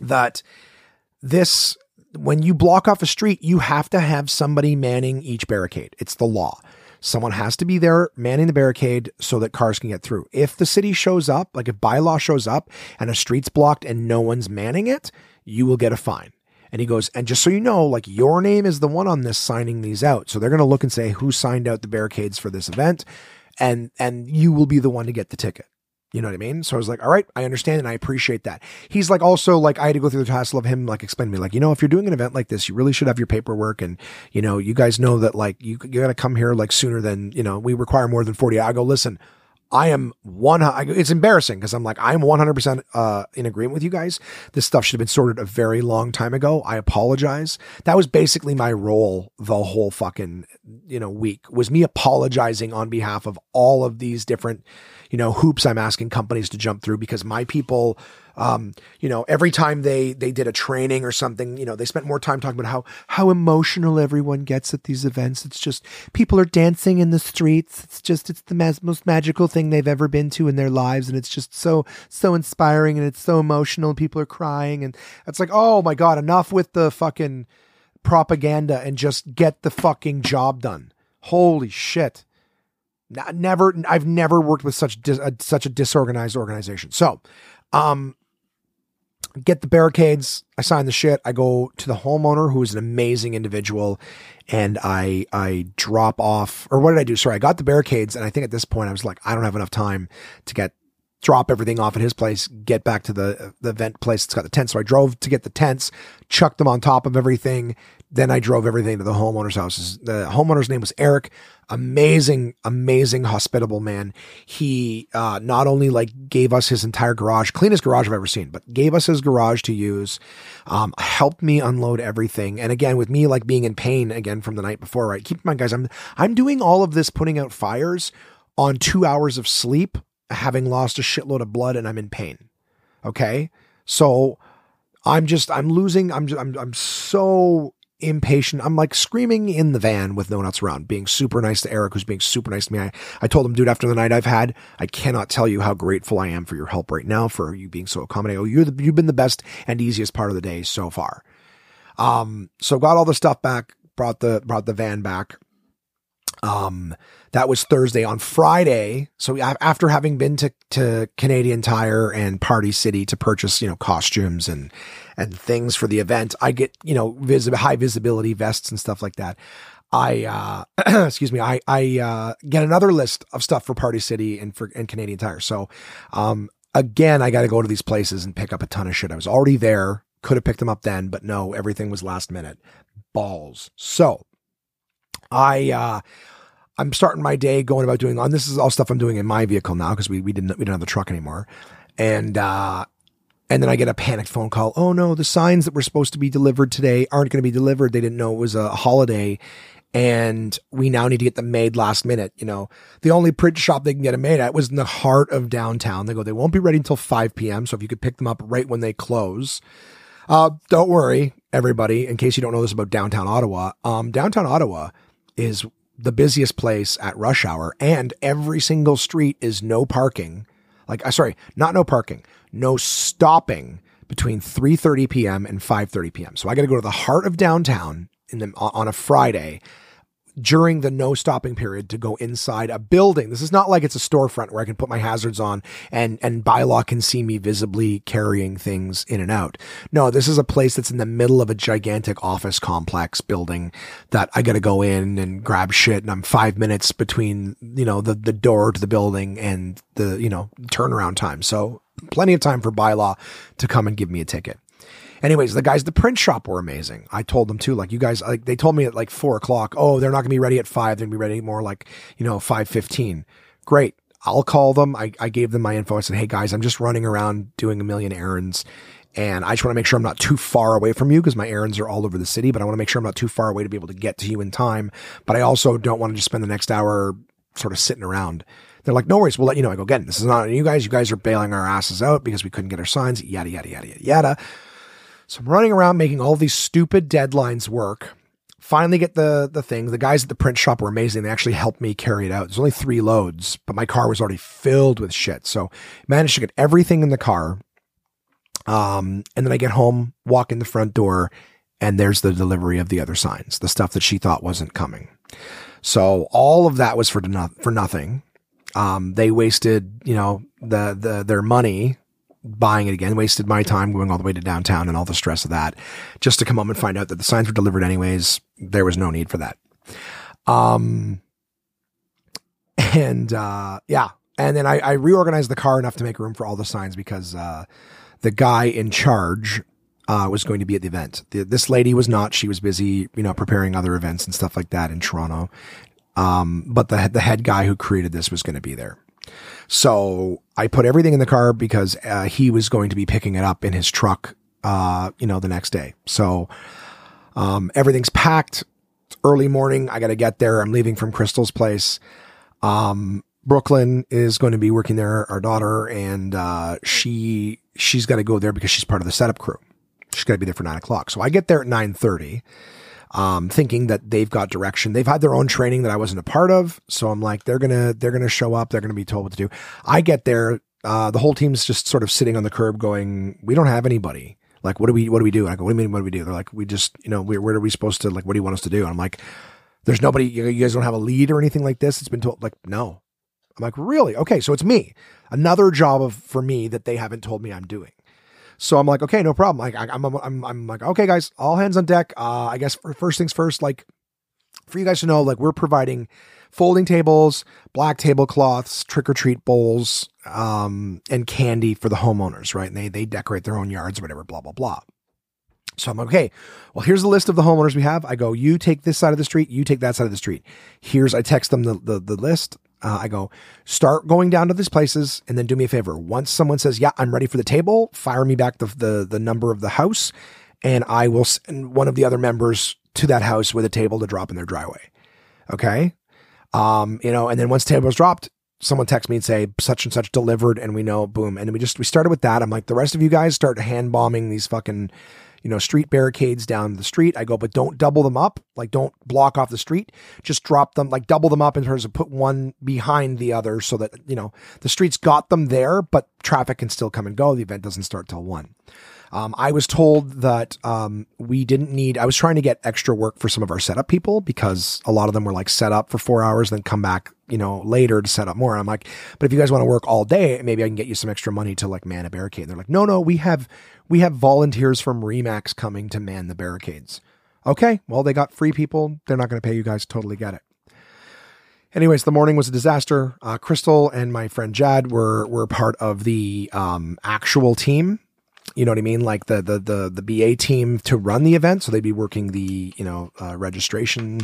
that this when you block off a street, you have to have somebody manning each barricade. It's the law. Someone has to be there manning the barricade so that cars can get through. If the city shows up, like if bylaw shows up and a street's blocked and no one's manning it, you will get a fine. And he goes, and just so you know, like your name is the one on this signing these out. So they're going to look and say who signed out the barricades for this event and and you will be the one to get the ticket. You know what I mean? So I was like, all right, I understand and I appreciate that. He's like, also like, I had to go through the hassle of him like explaining to me, like, you know, if you're doing an event like this, you really should have your paperwork. And, you know, you guys know that like, you, you got to come here like sooner than, you know, we require more than 40. I go, listen, I am one. It's embarrassing because I'm like I'm 100% uh, in agreement with you guys. This stuff should have been sorted a very long time ago. I apologize. That was basically my role the whole fucking you know week was me apologizing on behalf of all of these different you know hoops I'm asking companies to jump through because my people um, you know, every time they they did a training or something, you know, they spent more time talking about how how emotional everyone gets at these events. It's just people are dancing in the streets. It's just it's the mas- most magical thing they've ever been to in their lives, and it's just so so inspiring and it's so emotional. People are crying, and it's like, oh my god, enough with the fucking propaganda and just get the fucking job done. Holy shit. Never, I've never worked with such dis, uh, such a disorganized organization. So, um, get the barricades. I sign the shit. I go to the homeowner who is an amazing individual and I, I drop off or what did I do? Sorry. I got the barricades. And I think at this point I was like, I don't have enough time to get, drop everything off at his place, get back to the, the event place. It's got the tents. So I drove to get the tents, chucked them on top of everything. Then I drove everything to the homeowner's house. The homeowner's name was Eric amazing, amazing, hospitable man. He uh, not only like gave us his entire garage, cleanest garage I've ever seen, but gave us his garage to use, um, helped me unload everything. And again, with me like being in pain again from the night before, right? Keep in mind, guys, I'm I'm doing all of this, putting out fires on two hours of sleep, having lost a shitload of blood, and I'm in pain. Okay, so. I'm just, I'm losing, I'm just, I'm, I'm so impatient. I'm like screaming in the van with no else around, being super nice to Eric, who's being super nice to me. I, I told him, dude, after the night I've had, I cannot tell you how grateful I am for your help right now, for you being so accommodating. Oh, you're the, you've been the best and easiest part of the day so far. Um, so got all the stuff back, brought the, brought the van back. Um, that was Thursday. On Friday, so after having been to, to Canadian Tire and Party City to purchase, you know, costumes and, and things for the event, I get, you know, vis- high visibility vests and stuff like that. I, uh, excuse me, I, I, uh, get another list of stuff for Party City and for, and Canadian Tire. So, um, again, I got to go to these places and pick up a ton of shit. I was already there, could have picked them up then, but no, everything was last minute. Balls. So, I, uh, I'm starting my day going about doing, and this is all stuff I'm doing in my vehicle now because we, we didn't, we didn't have the truck anymore. And, uh, and then I get a panicked phone call. Oh no, the signs that were supposed to be delivered today aren't going to be delivered. They didn't know it was a holiday. And we now need to get them made last minute. You know, the only print shop they can get them made at was in the heart of downtown. They go, they won't be ready until 5 p.m. So if you could pick them up right when they close. Uh, don't worry, everybody, in case you don't know this about downtown Ottawa. Um, downtown Ottawa is the busiest place at rush hour and every single street is no parking. Like, uh, sorry, not no parking, no stopping between 3:30 p.m. and 5:30 p.m. So I got to go to the heart of downtown in the, on a Friday during the no stopping period to go inside a building. This is not like it's a storefront where I can put my hazards on and, and bylaw can see me visibly carrying things in and out. No, this is a place that's in the middle of a gigantic office complex building that I got to go in and grab shit. And I'm five minutes between, you know, the, the door to the building and the, you know, turnaround time. So plenty of time for bylaw to come and give me a ticket. Anyways, the guys at the print shop were amazing. I told them too, like you guys, like they told me at like four o'clock, oh, they're not gonna be ready at five. They're gonna be ready more like, you know, 515. Great. I'll call them. I, I gave them my info. I said, Hey guys, I'm just running around doing a million errands and I just want to make sure I'm not too far away from you because my errands are all over the city, but I want to make sure I'm not too far away to be able to get to you in time. But I also don't want to just spend the next hour sort of sitting around. They're like, no worries, we'll let you know. I go, again, this is not on you guys. You guys are bailing our asses out because we couldn't get our signs, yada, yada, yada, yada, yada. So I'm running around making all these stupid deadlines work. Finally get the the thing. The guys at the print shop were amazing. They actually helped me carry it out. There's only three loads, but my car was already filled with shit. So managed to get everything in the car. Um, and then I get home, walk in the front door, and there's the delivery of the other signs, the stuff that she thought wasn't coming. So all of that was for for nothing. Um, they wasted, you know, the the their money buying it again. Wasted my time going all the way to downtown and all the stress of that, just to come home and find out that the signs were delivered anyways. There was no need for that. Um, and uh, yeah, and then I, I reorganized the car enough to make room for all the signs because uh, the guy in charge uh, was going to be at the event. The, this lady was not. She was busy, you know, preparing other events and stuff like that in Toronto. Um, but the the head guy who created this was going to be there. So I put everything in the car because uh, he was going to be picking it up in his truck, uh, you know, the next day. So um, everything's packed. It's early morning. I got to get there. I'm leaving from Crystal's place. Um, Brooklyn is going to be working there, our daughter, and uh, she she's got to go there because she's part of the setup crew. She's got to be there for nine o'clock. So I get there at nine thirty um, thinking that they've got direction. They've had their own training that I wasn't a part of. So I'm like, they're gonna they're gonna show up. They're gonna be told what to do. I get there. Uh, the whole team's just sort of sitting on the curb, going, "We don't have anybody. Like, what do we what do we do?" And I go, "What do you mean? What do we do?" They're like, "We just, you know, where, where are we supposed to like? What do you want us to do?" And I'm like, "There's nobody. You guys don't have a lead or anything like this." It's been told, like, no. I'm like, really? Okay, so it's me. Another job of for me that they haven't told me I'm doing. So I'm like, okay, no problem. Like, I, am I'm, I'm, I'm like, okay, guys, all hands on deck. Uh, I guess first things first, like, for you guys to know, like, we're providing folding tables, black tablecloths, trick or treat bowls, um, and candy for the homeowners, right? And they they decorate their own yards or whatever, blah blah blah. So I'm like, okay, well, here's the list of the homeowners we have. I go, you take this side of the street, you take that side of the street. Here's, I text them the, the, the list uh, I go, start going down to these places and then do me a favor. Once someone says, yeah, I'm ready for the table, fire me back the, the, the number of the house and I will send one of the other members to that house with a table to drop in their driveway. Okay. Um, you know, and then once the table is dropped, someone text me and say such and such delivered and we know boom. And we just, we started with that. I'm like, the rest of you guys start hand bombing these fucking you know, street barricades down the street. I go, but don't double them up. Like, don't block off the street. Just drop them, like, double them up in terms of put one behind the other so that, you know, the street's got them there, but traffic can still come and go. The event doesn't start till one. Um, I was told that um, we didn't need. I was trying to get extra work for some of our setup people because a lot of them were like set up for four hours, then come back, you know, later to set up more. And I'm like, but if you guys want to work all day, maybe I can get you some extra money to like man a barricade. And they're like, no, no, we have we have volunteers from Remax coming to man the barricades. Okay, well they got free people. They're not going to pay you guys. Totally get it. Anyways, the morning was a disaster. Uh, Crystal and my friend Jad were were part of the um, actual team you know what I mean? Like the, the, the, the BA team to run the event. So they'd be working the, you know, uh, registration,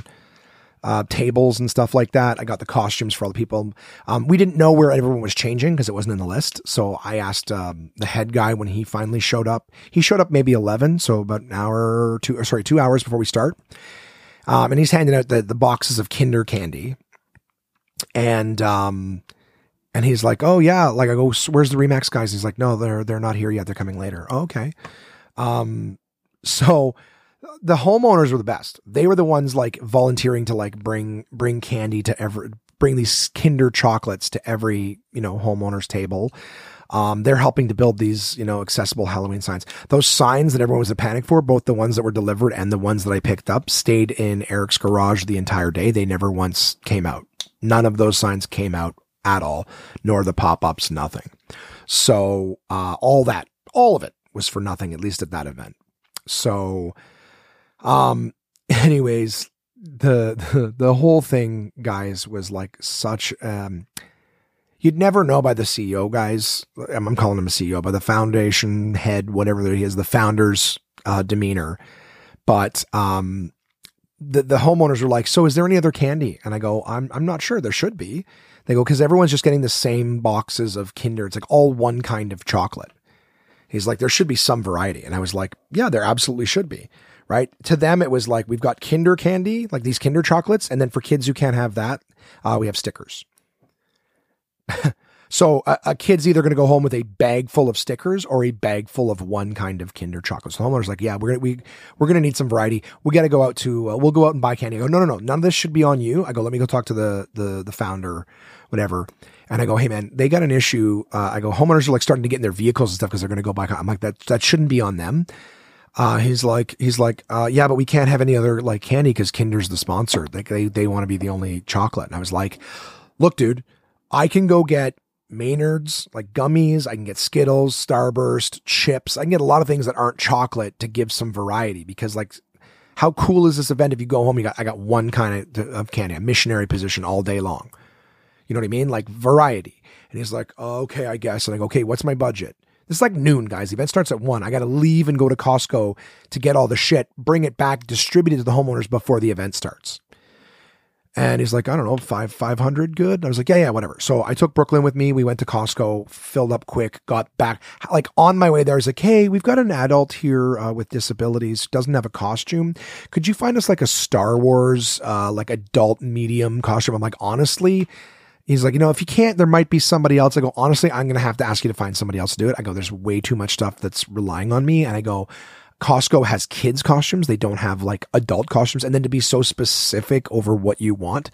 uh, tables and stuff like that. I got the costumes for all the people. Um, we didn't know where everyone was changing because it wasn't in the list. So I asked um, the head guy when he finally showed up. He showed up maybe eleven, so about an hour or two, or sorry, two hours before we start. Um, and he's handing out the the boxes of Kinder candy, and um, and he's like, "Oh yeah," like I go, "Where's the Remax guys?" He's like, "No, they're they're not here yet. They're coming later." Oh, okay. Um, so the homeowners were the best. They were the ones like volunteering to like bring bring candy to every bring these Kinder chocolates to every you know homeowner's table. Um, they're helping to build these, you know, accessible Halloween signs. Those signs that everyone was a panic for, both the ones that were delivered and the ones that I picked up, stayed in Eric's garage the entire day. They never once came out. None of those signs came out at all, nor the pop ups, nothing. So, uh, all that, all of it was for nothing, at least at that event. So, um, anyways, the, the, the whole thing, guys, was like such, um, you'd never know by the CEO guys. I'm calling him a CEO, by the foundation head, whatever he is, the founder's uh, demeanor. But um, the the homeowners were like, "So, is there any other candy?" And I go, "I'm I'm not sure. There should be." They go, because everyone's just getting the same boxes of Kinder. It's like all one kind of chocolate. He's like, there should be some variety. And I was like, yeah, there absolutely should be. Right. To them, it was like, we've got Kinder candy, like these Kinder chocolates. And then for kids who can't have that, uh, we have stickers. So a, a kid's either going to go home with a bag full of stickers or a bag full of one kind of Kinder chocolate. So the homeowner's like, yeah, we're gonna, we we're gonna need some variety. We got to go out to uh, we'll go out and buy candy. I go, no, no, no, none of this should be on you. I go, let me go talk to the the the founder, whatever. And I go, hey man, they got an issue. Uh, I go, homeowners are like starting to get in their vehicles and stuff because they're going to go buy. I'm like, that that shouldn't be on them. uh, he's like, he's like, uh, yeah, but we can't have any other like candy because Kinder's the sponsor. Like they, they want to be the only chocolate. And I was like, look, dude, I can go get Maynard's, like gummies. I can get Skittles, Starburst, chips. I can get a lot of things that aren't chocolate to give some variety because like how cool is this event if you go home, you got, I got one kind of, of candy, a missionary position all day long. You know what I mean? Like variety. And he's like, oh, okay, I guess. And I go, okay, what's my budget? Is like noon, guys. The event starts at one. I got to leave and go to Costco to get all the shit, bring it back, distribute it to the homeowners before the event starts. And he's like, I don't know, five five hundred, good. I was like, yeah, yeah, whatever. So I took Brooklyn with me. We went to Costco, filled up quick, got back. Like on my way there, I was like, hey, we've got an adult here uh, with disabilities, doesn't have a costume. Could you find us like a Star Wars, uh, like adult medium costume? I'm like, honestly, He's like, you know, if you can't, there might be somebody else. I go, honestly, I'm going to have to ask you to find somebody else to do it. I go, there's way too much stuff that's relying on me. And I go, Costco has kids costumes. They don't have like adult costumes. And then to be so specific over what you want,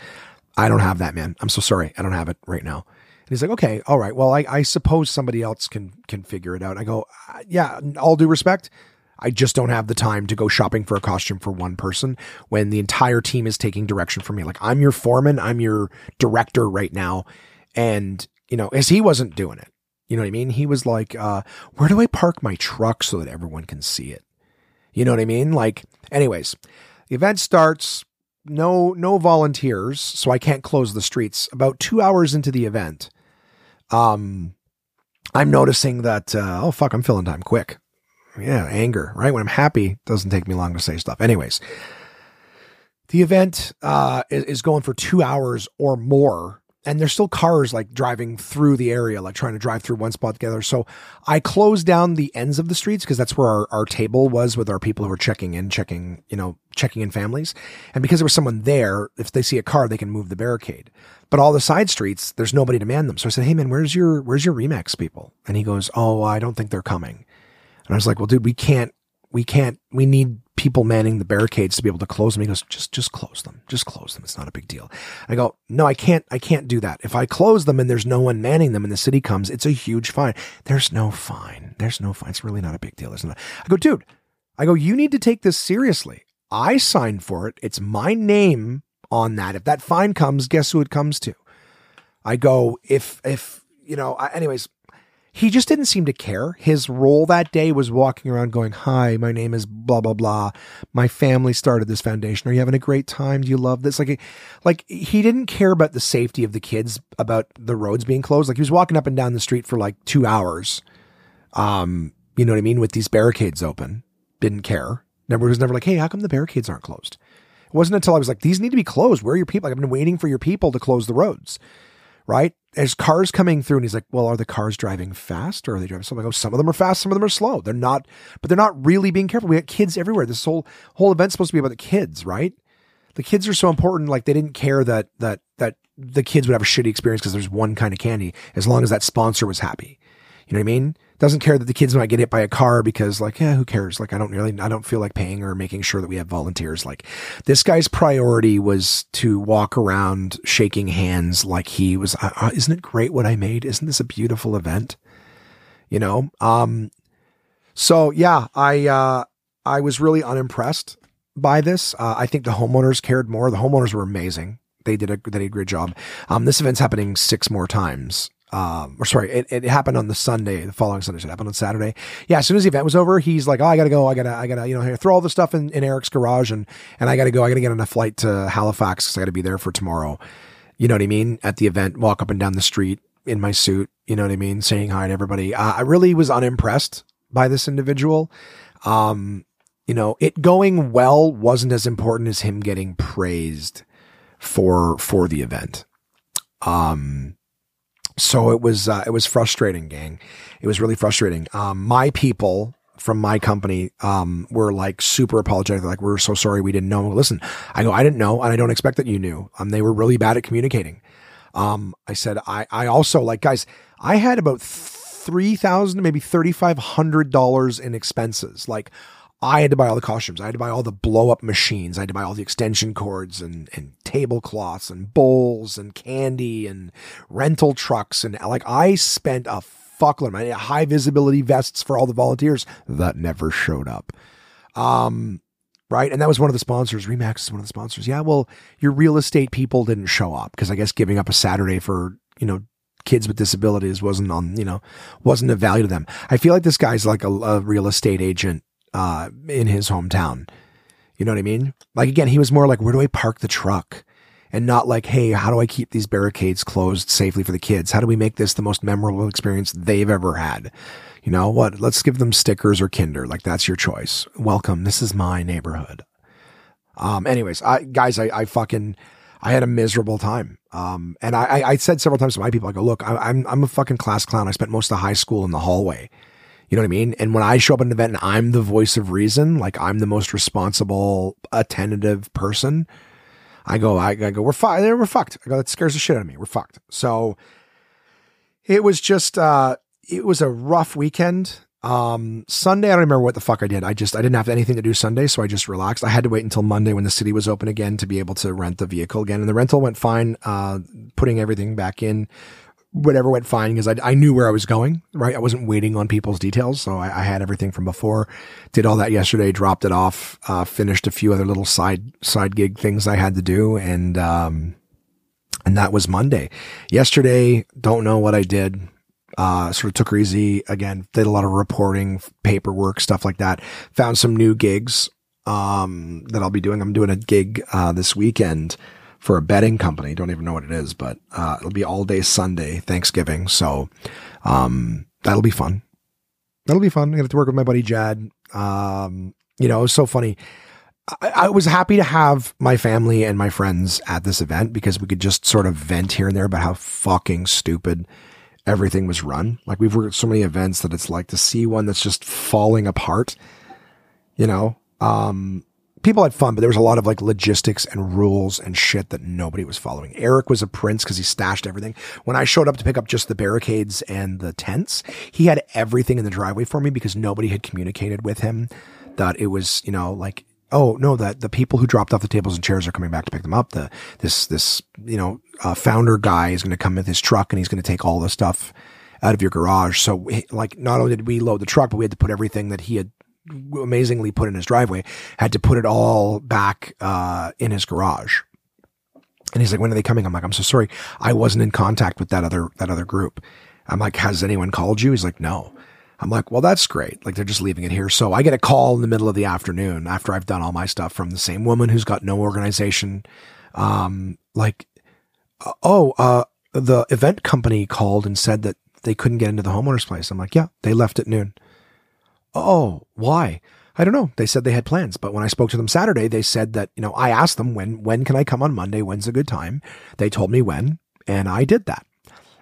I don't have that, man. I'm so sorry. I don't have it right now. And he's like, okay, all right. Well, I, I suppose somebody else can, can figure it out. I go, yeah, all due respect. I just don't have the time to go shopping for a costume for one person when the entire team is taking direction from me. Like I'm your foreman, I'm your director right now. And, you know, as he wasn't doing it. You know what I mean? He was like, uh, where do I park my truck so that everyone can see it? You know what I mean? Like, anyways, the event starts, no, no volunteers, so I can't close the streets. About two hours into the event, um, I'm noticing that, uh, oh fuck, I'm filling time quick yeah, anger, right? When I'm happy, doesn't take me long to say stuff. Anyways, the event uh, is, is going for two hours or more, and there's still cars like driving through the area, like trying to drive through one spot together. So I closed down the ends of the streets because that's where our, our table was with our people who were checking in, checking, you know, checking in families. And because there was someone there, if they see a car, they can move the barricade. But all the side streets, there's nobody to man them. So I said, Hey man, where's your, where's your Remax people? And he goes, Oh, I don't think they're coming. And I was like, well, dude, we can't, we can't, we need people manning the barricades to be able to close them. He goes, just, just close them. Just close them. It's not a big deal. I go, no, I can't, I can't do that. If I close them and there's no one manning them and the city comes, it's a huge fine. There's no fine. There's no fine. It's really not a big deal. Isn't it? I go, dude, I go, you need to take this seriously. I signed for it. It's my name on that. If that fine comes, guess who it comes to? I go, if, if, you know, I, anyways, he just didn't seem to care. His role that day was walking around going, Hi, my name is blah, blah, blah. My family started this foundation. Are you having a great time? Do you love this? Like, like he didn't care about the safety of the kids, about the roads being closed. Like he was walking up and down the street for like two hours. Um, you know what I mean? With these barricades open. Didn't care. Never was never like, Hey, how come the barricades aren't closed? It wasn't until I was like, these need to be closed. Where are your people? Like, I've been waiting for your people to close the roads right? There's cars coming through, and he's like, "Well, are the cars driving fast, or are they driving slow?" I go, oh, "Some of them are fast, some of them are slow. They're not, but they're not really being careful. We got kids everywhere. This whole whole event's supposed to be about the kids, right? The kids are so important. Like they didn't care that that that the kids would have a shitty experience because there's one kind of candy, as long as that sponsor was happy. You know what I mean? Doesn't care that the kids might get hit by a car because like, yeah, who cares? Like, I don't really, I don't feel like paying or making sure that we have volunteers. Like this guy's priority was to walk around shaking hands like he was, uh, uh, isn't it great what I made? Isn't this a beautiful event? You know? Um, so yeah, I, uh, I was really unimpressed by this. Uh, I think the homeowners cared more. The homeowners were amazing. They did a, they did a great job. Um, this event's happening six more times um, or sorry, it, it happened on the Sunday, the following Sunday. So it happened on Saturday. Yeah, as soon as the event was over, he's like, "Oh, I gotta go. I gotta, I gotta, you know, throw all the stuff in, in Eric's garage, and and I gotta go. I gotta get on a flight to Halifax because I gotta be there for tomorrow. You know what I mean? At the event, walk up and down the street in my suit. You know what I mean? Saying hi to everybody. Uh, I really was unimpressed by this individual. Um, you know, it going well wasn't as important as him getting praised for for the event. Um so it was uh, it was frustrating, gang. It was really frustrating. Um, my people from my company um, were like super apologetic. They're like, we're so sorry we didn't know. Listen, I go, I didn't know, and I don't expect that you knew. Um, they were really bad at communicating. Um, I said, I I also like guys. I had about three thousand, maybe thirty five hundred dollars in expenses, like I had to buy all the costumes. I had to buy all the blow up machines. I had to buy all the extension cords and, and tablecloths and bowls and candy and rental trucks. And like I spent a fuckload of money, high visibility vests for all the volunteers that never showed up. Um, right. And that was one of the sponsors. Remax is one of the sponsors. Yeah. Well, your real estate people didn't show up because I guess giving up a Saturday for, you know, kids with disabilities wasn't on, you know, wasn't of value to them. I feel like this guy's like a, a real estate agent, uh, in his hometown. You know what I mean? Like again, he was more like, where do I park the truck? And not like, hey, how do I keep these barricades closed safely for the kids? How do we make this the most memorable experience they've ever had? You know what? Let's give them stickers or Kinder. Like that's your choice. Welcome. This is my neighborhood. Um, anyways, I, guys, I, I fucking, I had a miserable time. Um, and I, I said several times to my people, I go, look, I, I'm, I'm a fucking class clown. I spent most of high school in the hallway. You know what I mean? And when I show up at an event and I'm the voice of reason, like I'm the most responsible, attentive person, I go, I, I go, we're fucked. We're fucked. I go, that scares the shit out of me. We're fucked. So it was just, uh, it was a rough weekend. Um, Sunday, I don't remember what the fuck I did. I just, I didn't have anything to do Sunday. So I just relaxed. I had to wait until Monday when the city was open again to be able to rent the vehicle again. And the rental went fine. Uh, putting everything back in, whatever went fine because I, I knew where I was going, right? I wasn't waiting on people's details. So I, I had everything from before, did all that yesterday, dropped it off, uh, finished a few other little side, side gig things I had to do. And, um, and that was Monday. Yesterday, don't know what I did uh, sort of took her easy again, did a lot of reporting, paperwork, stuff like that. Found some new gigs, um, that I'll be doing. I'm doing a gig, uh, this weekend for a betting company. Don't even know what it is, but, uh, it'll be all day Sunday, Thanksgiving. So, um, that'll be fun. That'll be fun. I get to work with my buddy Jad. Um, you know, it was so funny. I, I was happy to have my family and my friends at this event because we could just sort of vent here and there about how fucking stupid everything was run. Like we've worked so many events that it's like to see one that's just falling apart, you know, um, people had fun, but there was a lot of like logistics and rules and shit that nobody was following. Eric was a prince because he stashed everything. When I showed up to pick up just the barricades and the tents, he had everything in the driveway for me because nobody had communicated with him that it was, you know, like oh no, that the people who dropped off the tables and chairs are coming back to pick them up. The this this you know uh, founder guy is going to come with his truck and he's going to take all the stuff out of your garage. So like not only did we load the truck, but we had to put everything that he had amazingly put in his driveway, had to put it all back uh, in his garage. And he's like, "When are they coming?" I'm like, "I'm so sorry, I wasn't in contact with that other that other group." I'm like, "Has anyone called you?" He's like, "No." I'm like, well, that's great. Like they're just leaving it here. So I get a call in the middle of the afternoon after I've done all my stuff from the same woman who's got no organization. Um, like, uh, oh, uh, the event company called and said that they couldn't get into the homeowner's place. I'm like, yeah, they left at noon. Oh, why? I don't know. They said they had plans, but when I spoke to them Saturday, they said that, you know, I asked them when, when can I come on Monday? When's a good time? They told me when, and I did that.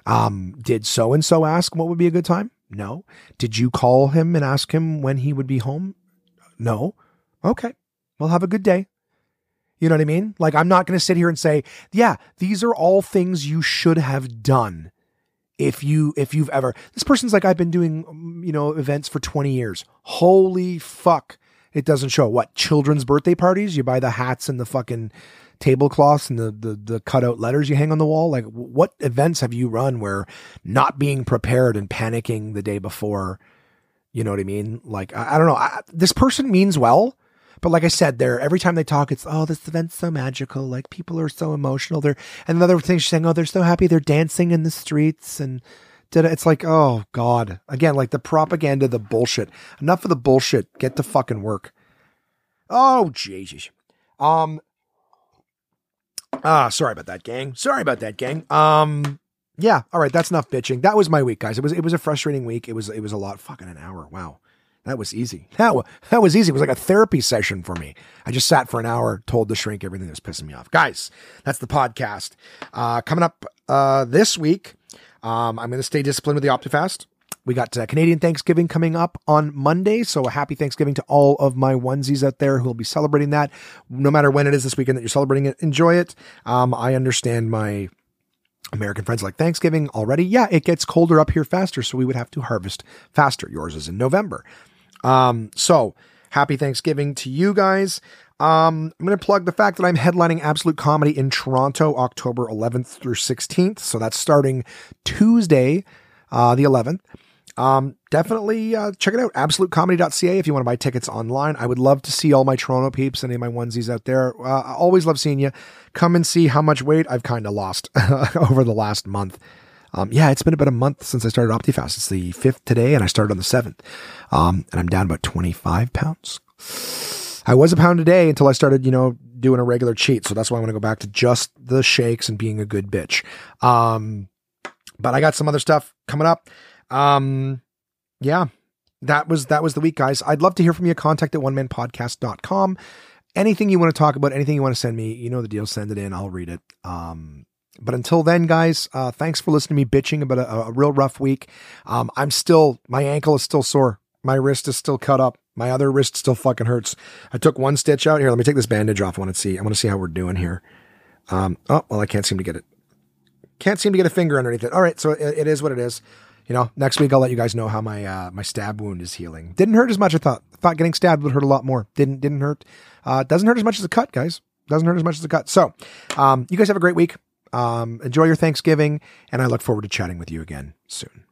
Um, did so and so ask what would be a good time? No. Did you call him and ask him when he would be home? No. Okay. Well, have a good day. You know what I mean? Like, I'm not going to sit here and say, yeah, these are all things you should have done if you if you've ever this person's like i've been doing um, you know events for 20 years holy fuck it doesn't show what children's birthday parties you buy the hats and the fucking tablecloths and the, the, the cutout letters you hang on the wall? Like, what events have you run where not being prepared and panicking the day before? You know what I mean? Like, I, I don't know. I, this person means well, but like I said, there every time they talk, it's oh, this event's so magical. Like people are so emotional. They're and another thing she's saying, oh, they're so happy. They're dancing in the streets and did it. It's like, oh God, again, like the propaganda, the bullshit. Enough of the bullshit. Get to fucking work. Oh Jesus. Um, Ah, sorry about that, gang. Sorry about that, gang. Um, yeah. All right, that's enough bitching. That was my week, guys. It was it was a frustrating week. It was it was a lot. Fucking an hour. Wow. That was easy. That was, that was easy. It was like a therapy session for me. I just sat for an hour, told the shrink everything that was pissing me off. Guys, that's the podcast. Uh, coming up uh, this week, um, I'm going to stay disciplined with the OptiFast. We got uh, Canadian Thanksgiving coming up on Monday. So a happy Thanksgiving to all of my onesies out there who will be celebrating that. No matter when it is this weekend that you're celebrating it, enjoy it. Um, I understand my American friends like Thanksgiving already. Yeah, it gets colder up here faster. So we would have to harvest faster. Yours is in November. Um, so happy Thanksgiving to you guys. Um, I'm going to plug the fact that I'm headlining Absolute Comedy in Toronto, October 11th through 16th. So that's starting Tuesday, uh, the 11th. Um, definitely uh, check it out. AbsoluteComedy.ca if you want to buy tickets online. I would love to see all my Toronto peeps, any of my onesies out there. Uh, I always love seeing you. Come and see how much weight I've kind of lost over the last month. Um, yeah, it's been about a month since I started OptiFast. It's the fifth today, and I started on the seventh. Um, and I'm down about 25 pounds. I was a pound a day until I started, you know, doing a regular cheat. So that's why I'm going to go back to just the shakes and being a good bitch. Um, but I got some other stuff coming up. Um, yeah, that was, that was the week, guys. I'd love to hear from you. Contact at one man onemanpodcast.com. Anything you want to talk about, anything you want to send me, you know the deal. Send it in. I'll read it. Um, but until then, guys, uh, thanks for listening to me bitching about a, a real rough week. Um, I'm still, my ankle is still sore. My wrist is still cut up. My other wrist still fucking hurts. I took one stitch out here. Let me take this bandage off. I want to see. I want to see how we're doing here. Um, oh, well, I can't seem to get it. Can't seem to get a finger underneath it. All right. So it, it is what it is. You know, next week I'll let you guys know how my, uh, my stab wound is healing. Didn't hurt as much. I thought, thought getting stabbed would hurt a lot more. Didn't, didn't hurt. Uh, doesn't hurt as much as a cut, guys. Doesn't hurt as much as a cut. So, um, you guys have a great week. Um, enjoy your Thanksgiving, and I look forward to chatting with you again soon.